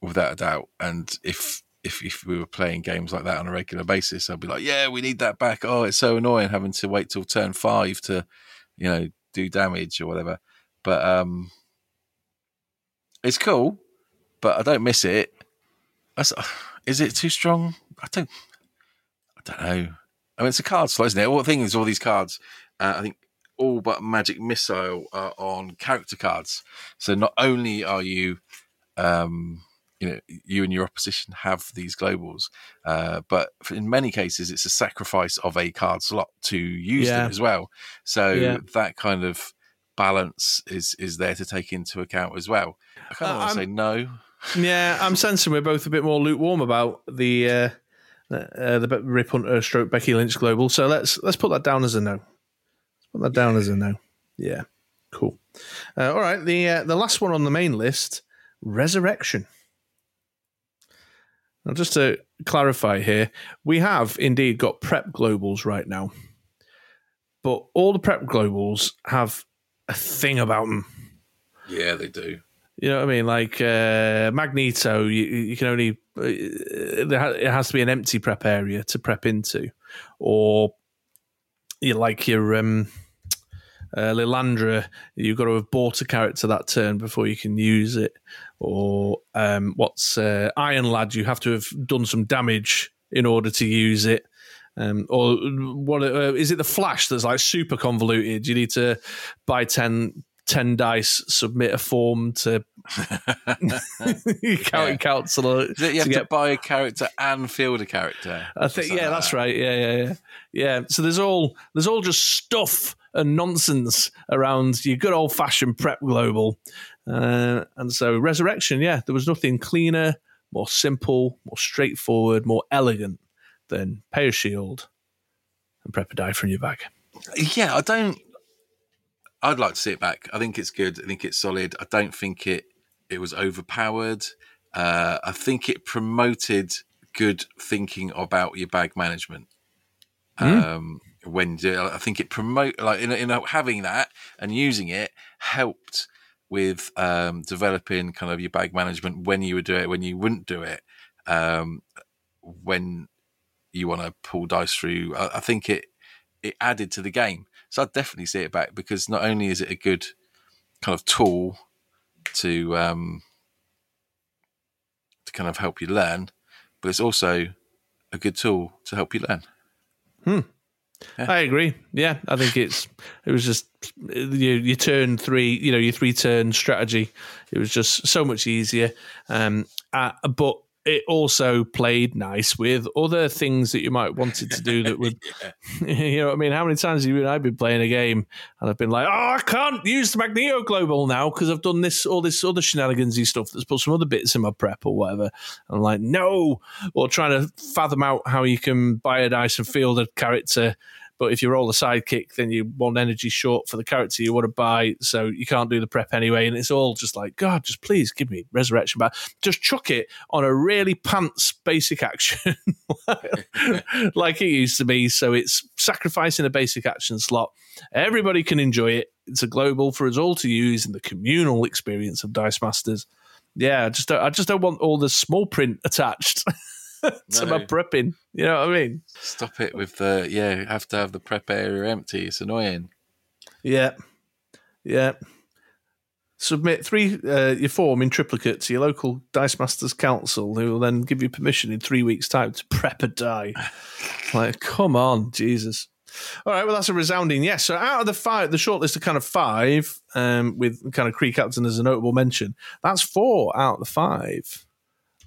[SPEAKER 2] without a doubt. And if if if we were playing games like that on a regular basis, I'd be like, yeah, we need that back. Oh, it's so annoying having to wait till turn five to, you know, do damage or whatever. But um, it's cool, but I don't miss it. That's, is it too strong? I don't. I don't know. I mean, it's a card slot, isn't it? All the thing is, all these cards. Uh, I think all but Magic Missile are on character cards. So not only are you, um, you know, you and your opposition have these globals, uh, but in many cases, it's a sacrifice of a card slot to use
[SPEAKER 1] Yeah.
[SPEAKER 2] them as well. So
[SPEAKER 1] Yeah.
[SPEAKER 2] that kind of balance is is there to take into account as well. I kind of
[SPEAKER 1] Uh,
[SPEAKER 2] want to say no.
[SPEAKER 1] Yeah, I'm sensing we're both a bit more lukewarm about the uh, uh, the Rip Hunter stroke Becky Lynch global. So let's let's put that down as a no. Let's put that down as a no. Yeah, cool. Uh, all right, the uh, the last one on the main list, Resurrection. Now, just to clarify here, we have indeed got prep globals right now, but all the prep globals have a thing about them.
[SPEAKER 2] Yeah, they do.
[SPEAKER 1] You know what I mean? Like uh, Magneto, you, you can only uh, it has to be an empty prep area to prep into, or you like your um, uh, Lilandra, you've got to have bought a character that turn before you can use it, or um, what's uh, Iron Lad, you have to have done some damage in order to use it. Um, or what uh, is it? The Flash that's like super convoluted. You need to buy 10, 10 dice, submit a form to *laughs* *laughs* county
[SPEAKER 2] Yeah.
[SPEAKER 1] council.
[SPEAKER 2] You have
[SPEAKER 1] to
[SPEAKER 2] to,
[SPEAKER 1] get
[SPEAKER 2] buy a character and field a character.
[SPEAKER 1] I think yeah,
[SPEAKER 2] like
[SPEAKER 1] that's
[SPEAKER 2] that.
[SPEAKER 1] right. Yeah, yeah, yeah, yeah. So there's all there's all just stuff and nonsense around your good old fashioned prep global, uh, and so resurrection. Yeah, there was nothing cleaner, more simple, more straightforward, more elegant than pay a shield and prep a die from your bag.
[SPEAKER 2] Yeah, I don't. I'd like to see it back. I think it's good. I think it's solid. I don't think it it was overpowered. Uh, I think it promoted good thinking about your bag management. Um, when I think it promote like in, in having that and using it helped with um, developing kind of your bag management when you would do it, when you wouldn't do it, um, when you want to pull dice through. I, I think it it added to the game. So I'd definitely see it back because not only is it a good kind of tool to um, to kind of help you learn, but it's also a good tool to help you learn.
[SPEAKER 1] hmm I agree. Yeah, I think it's it was just your your turn three, you know, your three turn strategy. It was just so much easier. Um, uh, but it also played nice with other things that you might wanted to do that would, *laughs* *laughs* you know, what I mean, how many times have you and I been playing a game and I've been like, oh, I can't use the Magneto Global now because I've done this all this other shenanigansy stuff that's put some other bits in my prep or whatever. I'm like, no, or trying to fathom out how you can buy a dice and field a character. But if you roll a sidekick, then you want energy short for the character you want to buy, so you can't do the prep anyway. And it's all just like, God, just please give me resurrection back. Just chuck it on a really pants basic action, *laughs* like it used to be. So it's sacrificing a basic action slot. Everybody can enjoy it. It's a global for us all to use in the communal experience of Dice Masters. Yeah, I just don't, I just don't want all the small print attached *laughs* *laughs* to my
[SPEAKER 2] No.
[SPEAKER 1] prepping. You know what I mean?
[SPEAKER 2] Stop it with the yeah. Have to have the prep area empty. It's annoying.
[SPEAKER 1] Yeah, yeah. Submit three uh, your form in triplicate to your local Dice Masters Council, who will then give you permission in three weeks' time to *laughs* prep a die. *laughs* like, come on, Jesus! All right, well, that's a resounding yes. So, out of the five, the short list of kind of five, um, with kind of Kree Captain as a notable mention, that's four out of the five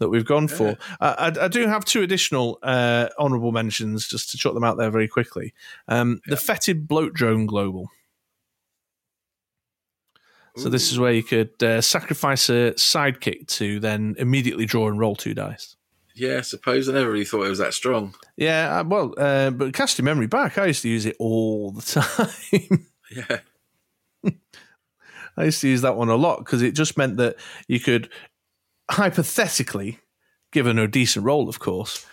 [SPEAKER 1] that we've gone for. Uh, I, I do have two additional uh, honourable mentions just to chuck them out there very quickly. Um, The fetid bloat drone global. So this is where you could uh, sacrifice a sidekick to then immediately draw and roll two dice.
[SPEAKER 2] Yeah, I suppose I never really thought it was that strong.
[SPEAKER 1] Yeah, uh, well, uh, but cast your memory back. I used to use it all the *laughs* time.
[SPEAKER 2] Yeah, *laughs*
[SPEAKER 1] I used to use that one a lot because it just meant that you could hypothetically, given a decent roll, of course,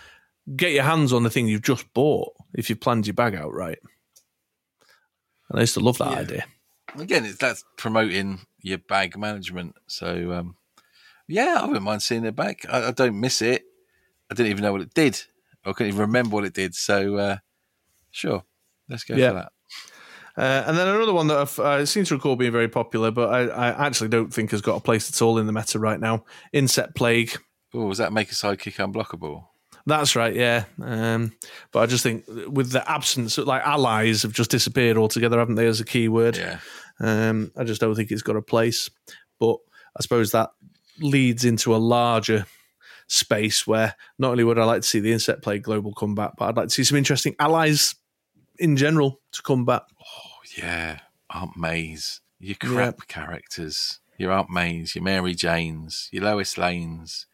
[SPEAKER 1] get your hands on the thing you've just bought if you've planned your bag out right. And I used to love that
[SPEAKER 2] Yeah.
[SPEAKER 1] idea.
[SPEAKER 2] again, it's that's promoting your bag management. So um, yeah, I wouldn't mind seeing it back. I, I don't miss it. I didn't even know what it did. I couldn't even remember what it did. So uh, sure, let's go
[SPEAKER 1] Yeah.
[SPEAKER 2] for that.
[SPEAKER 1] Uh, and then another one that I've, uh, seems to recall being very popular, but I, I actually don't think has got a place at all in the meta right now. Insect Plague.
[SPEAKER 2] Oh, was that make a sidekick unblockable?
[SPEAKER 1] That's right, yeah. Um, but I just think with the absence, of, like allies have just disappeared altogether, haven't they, as a keyword?
[SPEAKER 2] Yeah,
[SPEAKER 1] Um, I just don't think it's got a place. But I suppose that leads into a larger space where not only would I like to see the insect plague global come back, but I'd like to see some interesting allies in general to come back.
[SPEAKER 2] Oh yeah. Aunt Mays, your crap characters, your Aunt Mays, your Mary Janes, your Lois Lanes,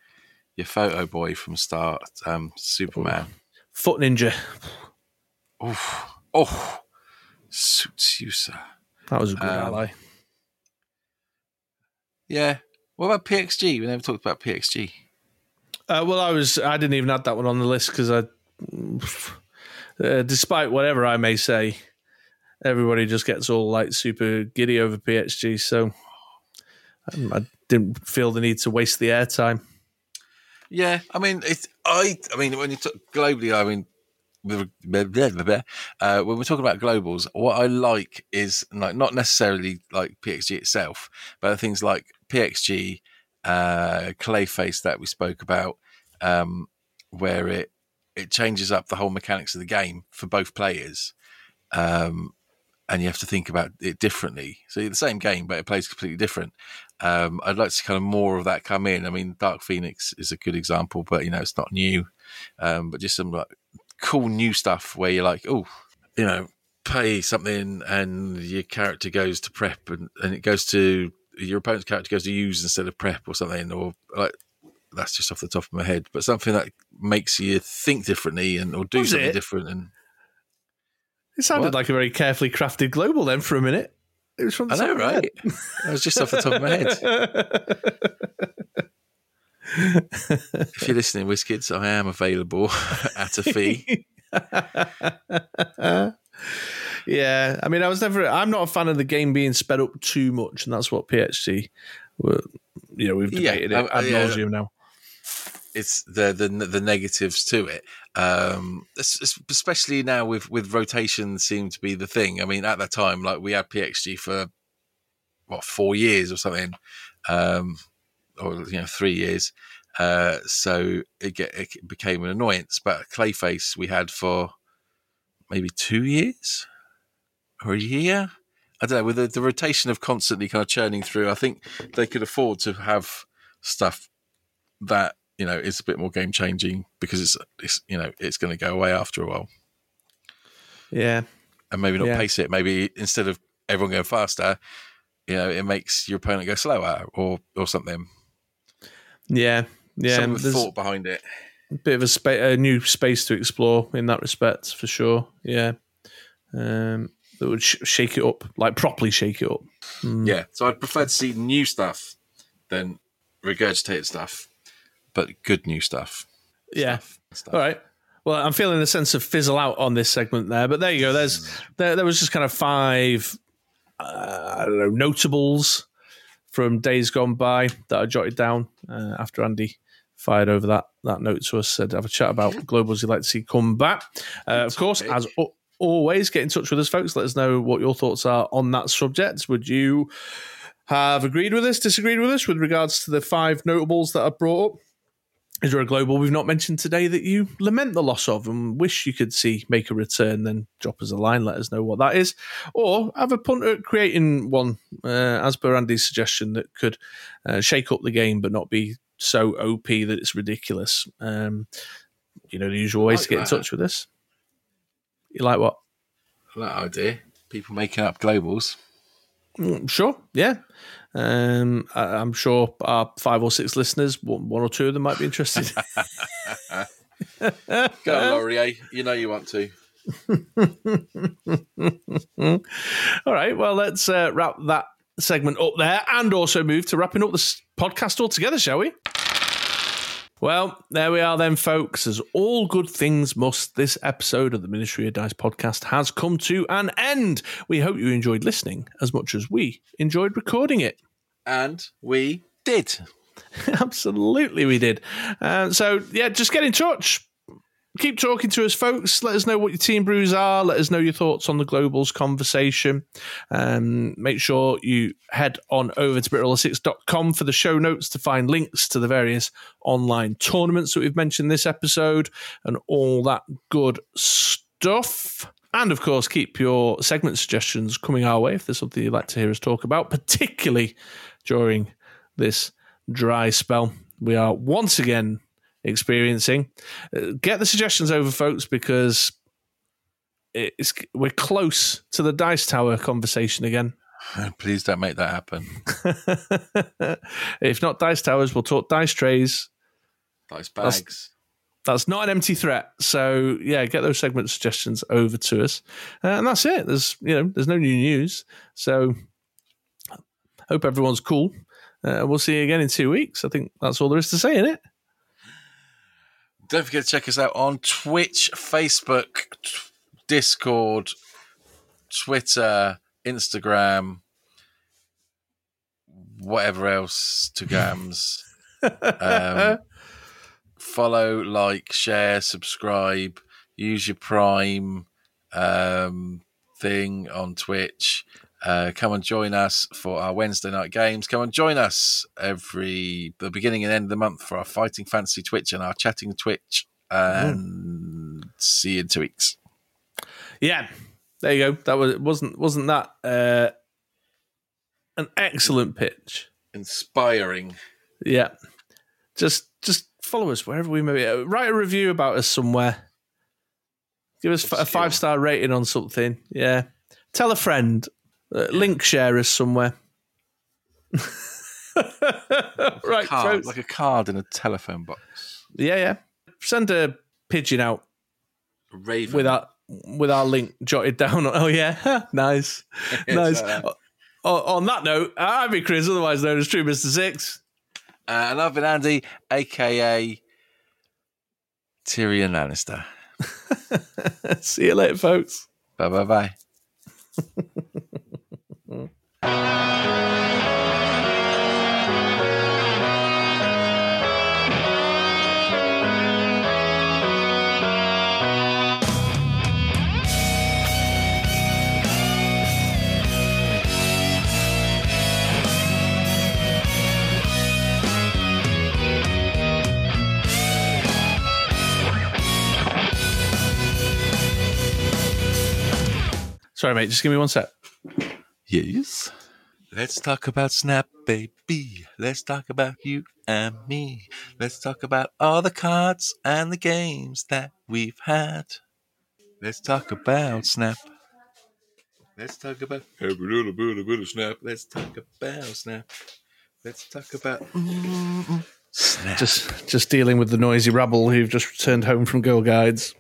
[SPEAKER 2] your photo boy from Start, um, Superman.
[SPEAKER 1] Foot Ninja.
[SPEAKER 2] Oh, oh, suits you, sir.
[SPEAKER 1] That was a good
[SPEAKER 2] Um,
[SPEAKER 1] ally.
[SPEAKER 2] Yeah. What about PXG? We never talked about PXG.
[SPEAKER 1] Uh, well, I was I didn't even add that one on the list because I, uh, despite whatever I may say, everybody just gets all like super giddy over PXG. So um, I didn't feel the need to waste the airtime.
[SPEAKER 2] Yeah, I mean, it's I. I mean, when you talk globally, I mean. Uh, when we're talking about globals, what I like is like not necessarily like PXG itself, but things like PXG, uh, Clayface that we spoke about, um, where it it changes up the whole mechanics of the game for both players. Um, and you have to think about it differently. So the same game, but it plays completely different. Um, I'd like to see kind of more of that come in. I mean, Dark Phoenix is a good example, but you know, it's not new. Um, but just some like cool new stuff where you're like, oh, you know, pay something and your character goes to prep and, and it goes to your opponent's character goes to use instead of prep or something, or like that's just off the top of my head, but something that makes you think differently and or do
[SPEAKER 1] Was
[SPEAKER 2] something
[SPEAKER 1] it?
[SPEAKER 2] different and
[SPEAKER 1] It sounded
[SPEAKER 2] What?
[SPEAKER 1] like a very carefully crafted global then for a minute. It was from the
[SPEAKER 2] I know, right? That was just off the top of my head. If you're listening, WizKids, I am available *laughs* at a fee. *laughs*
[SPEAKER 1] yeah, I mean, I was never. I'm not a fan of the game being sped up too much, and that's what. Were, you know, we've debated
[SPEAKER 2] uh,
[SPEAKER 1] it ad
[SPEAKER 2] yeah.
[SPEAKER 1] nauseum now.
[SPEAKER 2] It's the the the negatives to it. Um, es- es- especially now with with rotation seem to be the thing. I mean, at that time, like we had PXG for what four years or something, um, or you know three years. Uh, so it get it became an annoyance. But Clayface we had for maybe two years or a year. I don't know. With the, the rotation of constantly kind of churning through, I think they could afford to have stuff that you know is a bit more game changing because it's, it's you know it's going to go away after a while
[SPEAKER 1] Yeah,
[SPEAKER 2] and maybe not
[SPEAKER 1] Yeah.
[SPEAKER 2] pace it maybe instead of everyone going faster you know it makes your opponent go slower or or something
[SPEAKER 1] yeah, yeah.
[SPEAKER 2] some thought behind it
[SPEAKER 1] a bit of a, spa- a new space to explore in that respect, for sure. Yeah, um, that would sh- shake it up, like properly shake it up. Mm.
[SPEAKER 2] yeah so i'd prefer to see new stuff than regurgitated stuff but good new stuff
[SPEAKER 1] Yeah.
[SPEAKER 2] stuff, stuff.
[SPEAKER 1] All right. Well, I'm feeling a sense of fizzle out on this segment there, but there you go. There's there, there was just kind of five, uh, I don't know, notables from days gone by that I jotted down uh, after Andy fired over that that note to us. Said have a chat about globals you'd like to see come back. Uh, of course,
[SPEAKER 2] topic.
[SPEAKER 1] as al- always, get in touch with us, folks. Let us know what your thoughts are on that subject. Would you have agreed with us, disagreed with us with regards to the five notables that I brought up? Is there a global we've not mentioned today that you lament the loss of and wish you could see make a return? Then drop us a line, let us know what that is, or have a punt at creating one uh, as per Andy's suggestion that could uh, shake up the game but not be so OP that it's ridiculous. Um, you know the usual ways
[SPEAKER 2] like
[SPEAKER 1] to get in touch with us. You like what?
[SPEAKER 2] that idea people making up globals
[SPEAKER 1] Mm, Sure, yeah. Um, I, I'm sure our five or six listeners, one, one or two of them, might be interested. *laughs* *laughs*
[SPEAKER 2] go laurier you know you want to *laughs*
[SPEAKER 1] All right, well, let's uh, wrap that segment up there and also move to wrapping up this podcast altogether, shall we? Well, there we are then, folks. As all good things must, this episode of the Ministry of Dice podcast has come to an end. We hope you enjoyed listening as much as we enjoyed recording it.
[SPEAKER 2] and we did *laughs*
[SPEAKER 1] Absolutely, we did. Uh, so, yeah, just get in touch. Keep talking to us, folks. Let us know what your team brews are. Let us know your thoughts on the Globals conversation. Um, make sure you head on over to BritRoller6.com for the show notes to find links to the various online tournaments that we've mentioned this episode and all that good stuff. And of course, keep your segment suggestions coming our way if there's something you'd like to hear us talk about, particularly during this dry spell we are once again experiencing. Uh, Get the suggestions over, folks, because it's we're close to the dice tower conversation again. *laughs*
[SPEAKER 2] please don't make that happen *laughs*
[SPEAKER 1] if not dice towers, we'll talk dice trays.
[SPEAKER 2] dice bags
[SPEAKER 1] That's not an empty threat. So yeah, get those segment suggestions over to us, uh, and that's it. There's you know there's no new news. So hope everyone's cool. Uh, we'll see you again in two weeks. I think that's all there is to say in it.
[SPEAKER 2] Don't forget to check us out on Twitch, Facebook, t- Discord, Twitter, Instagram, whatever else to gams. um, *laughs* follow, like, share, subscribe, use your Prime um, thing on Twitch. Uh, come and join us for our Wednesday night games. Come and join us every the beginning and end of the month for our fighting fantasy Twitch and our chatting Twitch. And see you in two weeks.
[SPEAKER 1] Yeah, there you go. That was wasn't wasn't that uh, an excellent pitch?
[SPEAKER 2] Inspiring.
[SPEAKER 1] Yeah, just just follow us wherever we may be. Uh, Write a review about us somewhere. Give us a five star rating on something. Yeah, tell a friend. Uh, link share us somewhere. *laughs* right,
[SPEAKER 2] Card,
[SPEAKER 1] folks.
[SPEAKER 2] like a card in a telephone box.
[SPEAKER 1] yeah, yeah. Send a pigeon out
[SPEAKER 2] A raven.
[SPEAKER 1] with our with our link jotted down. *laughs* Oh yeah, *laughs* nice, nice. O- on that note, I've been Chris, otherwise known as True Mister Six.
[SPEAKER 2] Uh, and I've been Andy, aka Tyrion Lannister.
[SPEAKER 1] See you later, folks.
[SPEAKER 2] Bye bye bye.
[SPEAKER 1] Sorry, mate. Just give me one sec.
[SPEAKER 2] Yes. Let's talk about Snap, baby. Let's talk about you and me. Let's talk about all the cards and the games that we've had. Let's talk about Snap. Let's talk about every little bit, a bit of Snap. Let's talk about Snap. Let's talk about Snap.
[SPEAKER 1] Just just dealing with the noisy rabble who've just returned home from Girl Guides.